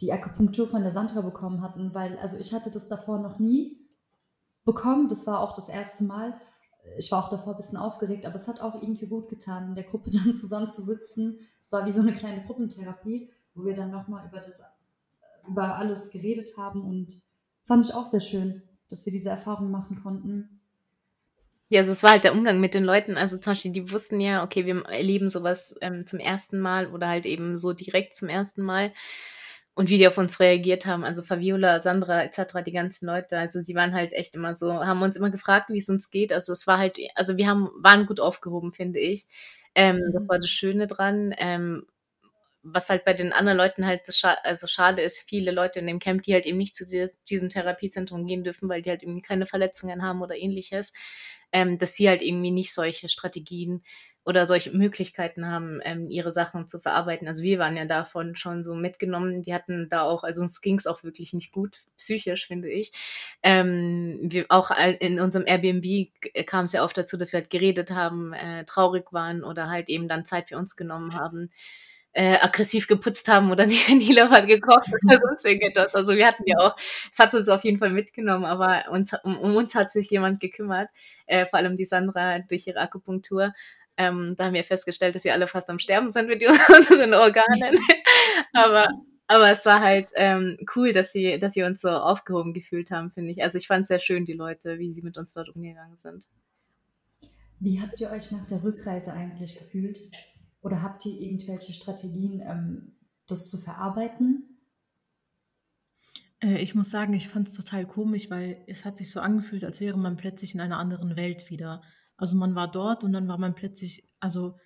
die Akupunktur von der Sandra bekommen hatten, weil also ich hatte das davor noch nie bekommen. Das war auch das erste Mal ich war auch davor ein bisschen aufgeregt, aber es hat auch irgendwie gut getan, in der Gruppe [LAUGHS] dann zusammen zu sitzen. Es war wie so eine kleine Gruppentherapie, wo wir dann nochmal über das, über alles geredet haben und fand ich auch sehr schön, dass wir diese Erfahrung machen konnten. Ja, also es war halt der Umgang mit den Leuten. Also zum Beispiel, die wussten ja, okay, wir erleben sowas ähm, zum ersten Mal oder halt eben so direkt zum ersten Mal und wie die auf uns reagiert haben. Also Fabiola, Sandra etc., die ganzen Leute. Also sie waren halt echt immer so, haben uns immer gefragt, wie es uns geht. Also es war halt, also wir haben, waren gut aufgehoben, finde ich. Ähm, mhm. Das war das Schöne dran. Ähm, was halt bei den anderen Leuten halt scha also schade ist, viele Leute in dem Camp, die halt eben nicht zu diesem Therapiezentrum gehen dürfen, weil die halt irgendwie keine Verletzungen haben oder ähnliches, ähm, dass sie halt irgendwie nicht solche Strategien oder solche Möglichkeiten haben, ähm, ihre Sachen zu verarbeiten. Also wir waren ja davon schon so mitgenommen. Die hatten da auch, also uns ging es auch wirklich nicht gut, psychisch, finde ich. Ähm, wir auch in unserem Airbnb kam es ja oft dazu, dass wir halt geredet haben, äh, traurig waren oder halt eben dann Zeit für uns genommen haben äh, aggressiv geputzt haben oder [LAUGHS] Nila hat gekocht oder sonst irgendetwas. Also wir hatten ja auch, es hat uns auf jeden Fall mitgenommen, aber uns, um, um uns hat sich jemand gekümmert, äh, vor allem die Sandra durch ihre Akupunktur. Ähm, da haben wir festgestellt, dass wir alle fast am Sterben sind mit [LAUGHS] unseren Organen. [LAUGHS] aber, aber es war halt ähm, cool, dass sie, dass sie uns so aufgehoben gefühlt haben, finde ich. Also ich fand es sehr schön, die Leute, wie sie mit uns dort umgegangen sind. Wie habt ihr euch nach der Rückreise eigentlich gefühlt? Oder habt ihr irgendwelche Strategien, ähm, das zu verarbeiten? Äh, ich muss sagen, ich fand es total komisch, weil es hat sich so angefühlt, als wäre man plötzlich in einer anderen Welt wieder. Also man war dort und dann war man plötzlich, also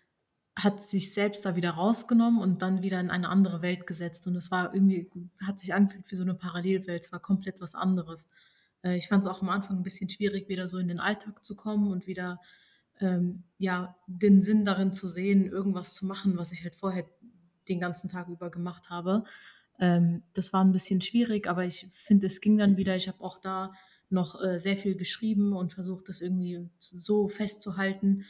hat sich selbst da wieder rausgenommen und dann wieder in eine andere Welt gesetzt. Und es war irgendwie, hat sich angefühlt wie so eine Parallelwelt. Es war komplett was anderes. Äh, ich fand es auch am Anfang ein bisschen schwierig, wieder so in den Alltag zu kommen und wieder ähm, ja, den Sinn darin zu sehen, irgendwas zu machen, was ich halt vorher den ganzen Tag über gemacht habe. Ähm, das war ein bisschen schwierig, aber ich finde, es ging dann wieder. Ich habe auch da noch äh, sehr viel geschrieben und versucht, das irgendwie so festzuhalten,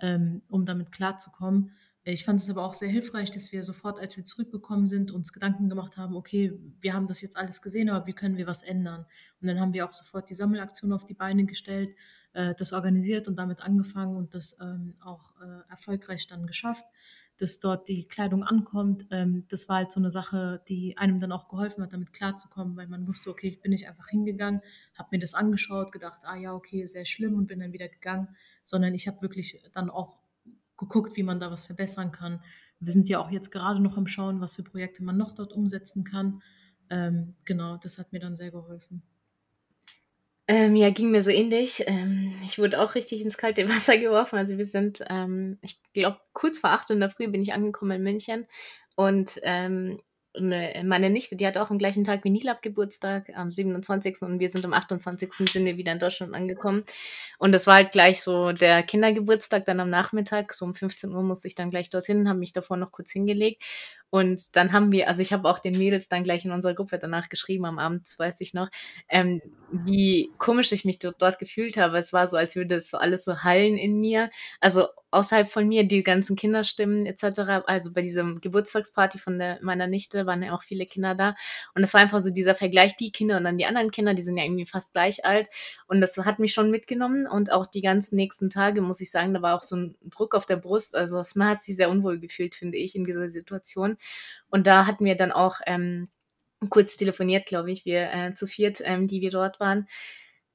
ähm, um damit klarzukommen. Ich fand es aber auch sehr hilfreich, dass wir sofort, als wir zurückgekommen sind, uns Gedanken gemacht haben, okay, wir haben das jetzt alles gesehen, aber wie können wir was ändern? Und dann haben wir auch sofort die Sammelaktion auf die Beine gestellt äh, das organisiert und damit angefangen und das ähm, auch äh, erfolgreich dann geschafft, dass dort die Kleidung ankommt. Ähm, das war halt so eine Sache, die einem dann auch geholfen hat, damit klarzukommen, weil man wusste, okay, ich bin nicht einfach hingegangen, habe mir das angeschaut, gedacht, ah ja, okay, sehr schlimm und bin dann wieder gegangen, sondern ich habe wirklich dann auch geguckt, wie man da was verbessern kann. Wir sind ja auch jetzt gerade noch am Schauen, was für Projekte man noch dort umsetzen kann. Ähm, genau, das hat mir dann sehr geholfen. Ähm, ja, ging mir so ähnlich. Ähm, ich wurde auch richtig ins kalte Wasser [LAUGHS] geworfen. Also wir sind, ähm, ich glaube, kurz vor acht in der Früh bin ich angekommen in München und ähm, Ne, meine Nichte, die hat auch am gleichen Tag wie Nilab Geburtstag, am 27. und wir sind am 28. sind wir wieder in Deutschland angekommen. Und das war halt gleich so der Kindergeburtstag, dann am Nachmittag, so um 15 Uhr musste ich dann gleich dorthin, habe mich davor noch kurz hingelegt. Und dann haben wir, also ich habe auch den Mädels dann gleich in unserer Gruppe danach geschrieben, am Abend, das weiß ich noch, ähm, wie komisch ich mich dort, gefühlt habe. Es war so, als würde es so alles so hallen in mir. Also außerhalb von mir, die ganzen Kinderstimmen etc. Also bei diesem Geburtstagsparty von der, meiner Nichte waren ja auch viele Kinder da. Und es war einfach so dieser Vergleich, die Kinder und dann die anderen Kinder, die sind ja irgendwie fast gleich alt. Und das hat mich schon mitgenommen. Und auch die ganzen nächsten Tage, muss ich sagen, da war auch so ein Druck auf der Brust. Also man hat sich sehr unwohl gefühlt, finde ich, in dieser Situation. Und da hatten wir dann auch ähm, kurz telefoniert, glaube ich, wir äh, zu viert, ähm, die wir dort waren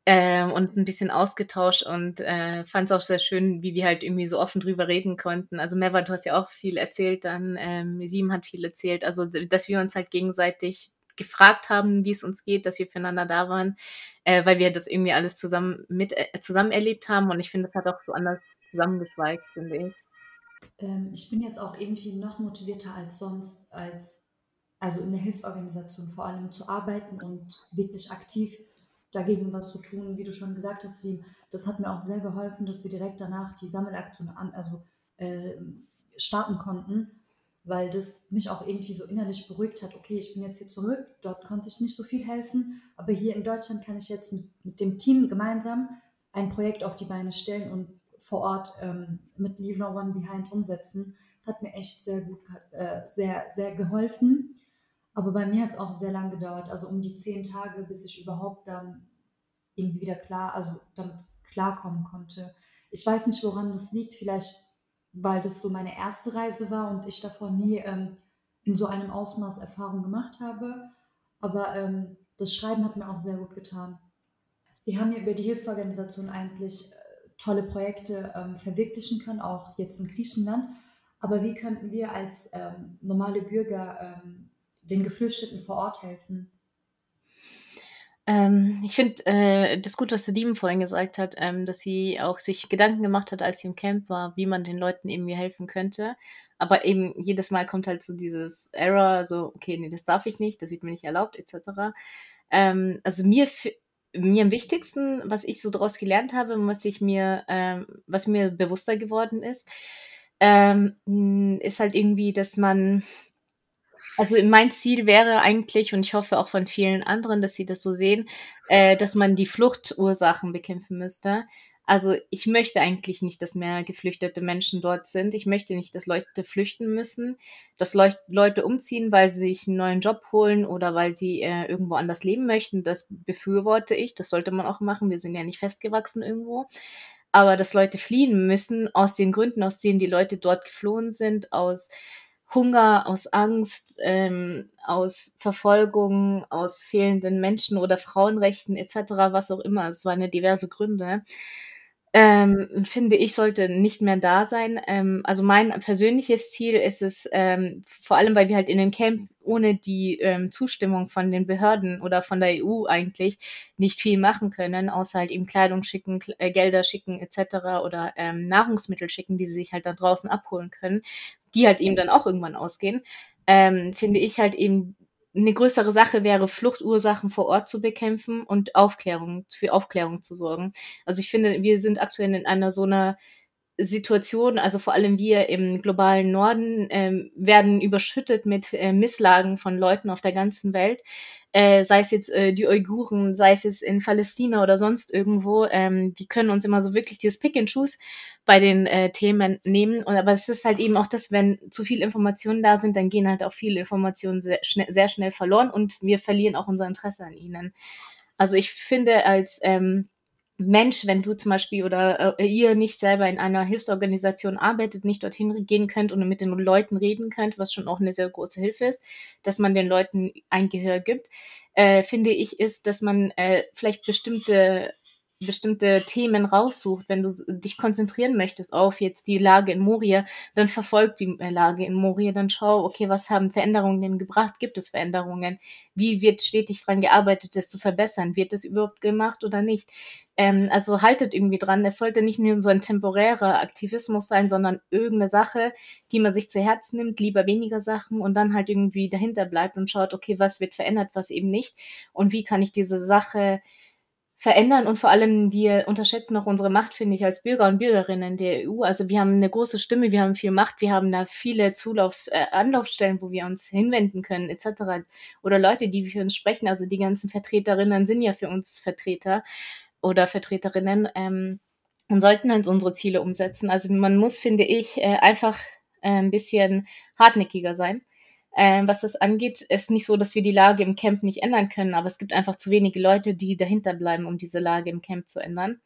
ähm, und ein bisschen ausgetauscht und äh, fand es auch sehr schön, wie wir halt irgendwie so offen drüber reden konnten. Also Merva, du hast ja auch viel erzählt, dann ähm, Sim hat viel erzählt. Also dass wir uns halt gegenseitig gefragt haben, wie es uns geht, dass wir füreinander da waren, äh, weil wir das irgendwie alles zusammen mit äh, zusammen erlebt haben und ich finde, das hat auch so anders zusammengeschweißt, finde ich. Ähm, ich bin jetzt auch irgendwie noch motivierter als sonst, als also in der Hilfsorganisation vor allem zu arbeiten und wirklich aktiv dagegen was zu tun. Wie du schon gesagt hast, das hat mir auch sehr geholfen, dass wir direkt danach die Sammelaktion an, also äh, starten konnten, weil das mich auch irgendwie so innerlich beruhigt hat. Okay, ich bin jetzt hier zurück, dort konnte ich nicht so viel helfen, aber hier in Deutschland kann ich jetzt mit, mit dem Team gemeinsam ein Projekt auf die Beine stellen und vor Ort ähm, mit Leave No One Behind umsetzen. Das hat mir echt sehr gut, äh, sehr, sehr geholfen. Aber bei mir hat es auch sehr lange gedauert, also um die zehn Tage, bis ich überhaupt dann irgendwie wieder klar, also damit klarkommen konnte. Ich weiß nicht, woran das liegt. Vielleicht, weil das so meine erste Reise war und ich davor nie ähm, in so einem Ausmaß Erfahrung gemacht habe. Aber ähm, das Schreiben hat mir auch sehr gut getan. Wir haben ja über die Hilfsorganisation eigentlich tolle Projekte ähm, verwirklichen können, auch jetzt in Griechenland. Aber wie könnten wir als ähm, normale Bürger ähm, den Geflüchteten vor Ort helfen? Ähm, ich finde äh, das gut, was der Diemen vorhin gesagt hat, ähm, dass sie auch sich Gedanken gemacht hat, als sie im Camp war, wie man den Leuten irgendwie helfen könnte. aber eben jedes Mal kommt halt so dieses Error, so, okay, nee, das darf ich nicht, das wird mir nicht erlaubt, etc. Ähm, also mir, mir am wichtigsten, was ich so daraus gelernt habe und was ich mir, ähm, was mir bewusster geworden ist, ähm, ist halt irgendwie, dass man also mein Ziel wäre eigentlich, und ich hoffe auch von vielen anderen, dass sie das so sehen, äh, dass man die Fluchtursachen bekämpfen müsste. Also ich möchte eigentlich nicht, dass mehr geflüchtete Menschen dort sind. Ich möchte nicht, dass Leute flüchten müssen, dass Leu Leute umziehen, weil sie sich einen neuen Job holen oder weil sie äh, irgendwo anders leben möchten. Das befürworte ich. Das sollte man auch machen. Wir sind ja nicht festgewachsen irgendwo. Aber dass Leute fliehen müssen aus den Gründen, aus denen die Leute dort geflohen sind, aus Hunger, aus Angst, ähm, aus Verfolgung, aus fehlenden Menschen- oder Frauenrechten etc., was auch immer. Es waren ja diverse Gründe. Ähm, finde ich, sollte nicht mehr da sein. Ähm, also mein persönliches Ziel ist es, ähm, vor allem, weil wir halt in dem Camp ohne die ähm, Zustimmung von den Behörden oder von der EU eigentlich nicht viel machen können, außer halt eben Kleidung schicken, äh, Gelder schicken etc. oder ähm, Nahrungsmittel schicken, die sie sich halt da draußen abholen können, die halt eben dann auch irgendwann ausgehen. Ähm, finde ich halt eben eine größere Sache wäre, Fluchtursachen vor Ort zu bekämpfen und Aufklärung, für Aufklärung zu sorgen. Also ich finde, wir sind aktuell in einer so einer Situation, also vor allem wir im globalen Norden, ähm, werden überschüttet mit äh, Misslagen von Leuten auf der ganzen Welt. Äh, sei es jetzt äh, die Uiguren, sei es jetzt in Palästina oder sonst irgendwo. Ähm, die können uns immer so wirklich dieses Pick and Choose bei den äh, Themen nehmen. Und, aber es ist halt eben auch das, wenn zu viele Informationen da sind, dann gehen halt auch viele Informationen sehr schnell, sehr schnell verloren und wir verlieren auch unser Interesse an ihnen. Also ich finde als ähm, Mensch, wenn du zum Beispiel oder äh, ihr nicht selber in einer Hilfsorganisation arbeitet, nicht dorthin gehen könnt und mit den Leuten reden könnt, was schon auch eine sehr große Hilfe ist, dass man den Leuten ein Gehör gibt, äh, finde ich, ist, dass man äh, vielleicht bestimmte bestimmte Themen raussucht, wenn du dich konzentrieren möchtest auf jetzt die Lage in Moria, dann verfolgt die äh, Lage in Moria, dann schau, okay, was haben Veränderungen denn gebracht? Gibt es Veränderungen? Wie wird stetig dran gearbeitet, das zu verbessern? Wird das überhaupt gemacht oder nicht? Ähm, also haltet irgendwie dran. Es sollte nicht nur so ein temporärer Aktivismus sein, sondern irgendeine Sache, die man sich zu Herzen nimmt, lieber weniger Sachen und dann halt irgendwie dahinter bleibt und schaut, okay, was wird verändert, was eben nicht und wie kann ich diese Sache verändern und vor allem wir unterschätzen auch unsere Macht, finde ich, als Bürger und Bürgerinnen der EU. Also wir haben eine große Stimme, wir haben viel Macht, wir haben da viele Zulaufs äh, Anlaufstellen, wo wir uns hinwenden können, etc. Oder Leute, die für uns sprechen, also die ganzen Vertreterinnen sind ja für uns Vertreter oder Vertreterinnen ähm, und sollten halt unsere Ziele umsetzen. Also man muss, finde ich, äh, einfach äh, ein bisschen hartnäckiger sein ähm, was das angeht, ist nicht so, dass wir die Lage im Camp nicht ändern können, aber es gibt einfach zu wenige Leute, die dahinter bleiben, um diese Lage im Camp zu ändern.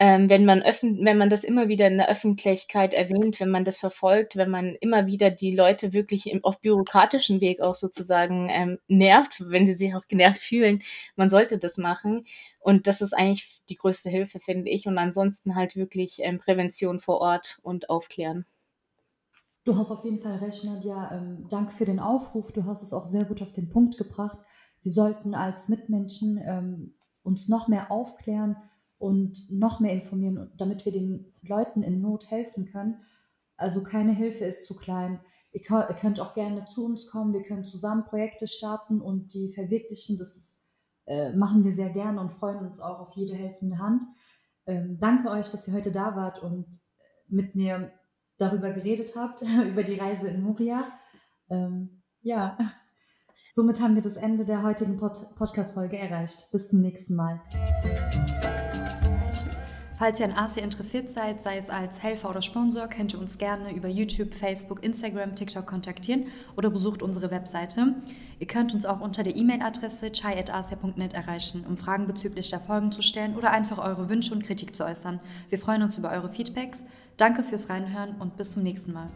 Ähm, wenn, man wenn man das immer wieder in der Öffentlichkeit erwähnt, wenn man das verfolgt, wenn man immer wieder die Leute wirklich im, auf bürokratischen Weg auch sozusagen ähm, nervt, wenn sie sich auch genervt fühlen, man sollte das machen. Und das ist eigentlich die größte Hilfe, finde ich. Und ansonsten halt wirklich ähm, Prävention vor Ort und Aufklären. Du hast auf jeden Fall recht, Nadja. Ähm, danke für den Aufruf. Du hast es auch sehr gut auf den Punkt gebracht. Wir sollten als Mitmenschen ähm, uns noch mehr aufklären und noch mehr informieren, damit wir den Leuten in Not helfen können. Also keine Hilfe ist zu klein. Ihr könnt auch gerne zu uns kommen. Wir können zusammen Projekte starten und die verwirklichen. Das ist, äh, machen wir sehr gerne und freuen uns auch auf jede helfende Hand. Ähm, danke euch, dass ihr heute da wart und mit mir darüber geredet habt, [LAUGHS] über die Reise in Moria. Ähm, ja, somit haben wir das Ende der heutigen Pod Podcast-Folge erreicht. Bis zum nächsten Mal. Falls ihr an Asia interessiert seid, sei es als Helfer oder Sponsor, könnt ihr uns gerne über YouTube, Facebook, Instagram, TikTok kontaktieren oder besucht unsere Webseite. Ihr könnt uns auch unter der E-Mail-Adresse chai.asia.net erreichen, um Fragen bezüglich der Folgen zu stellen oder einfach eure Wünsche und Kritik zu äußern. Wir freuen uns über eure Feedbacks. Danke fürs Reinhören und bis zum nächsten Mal.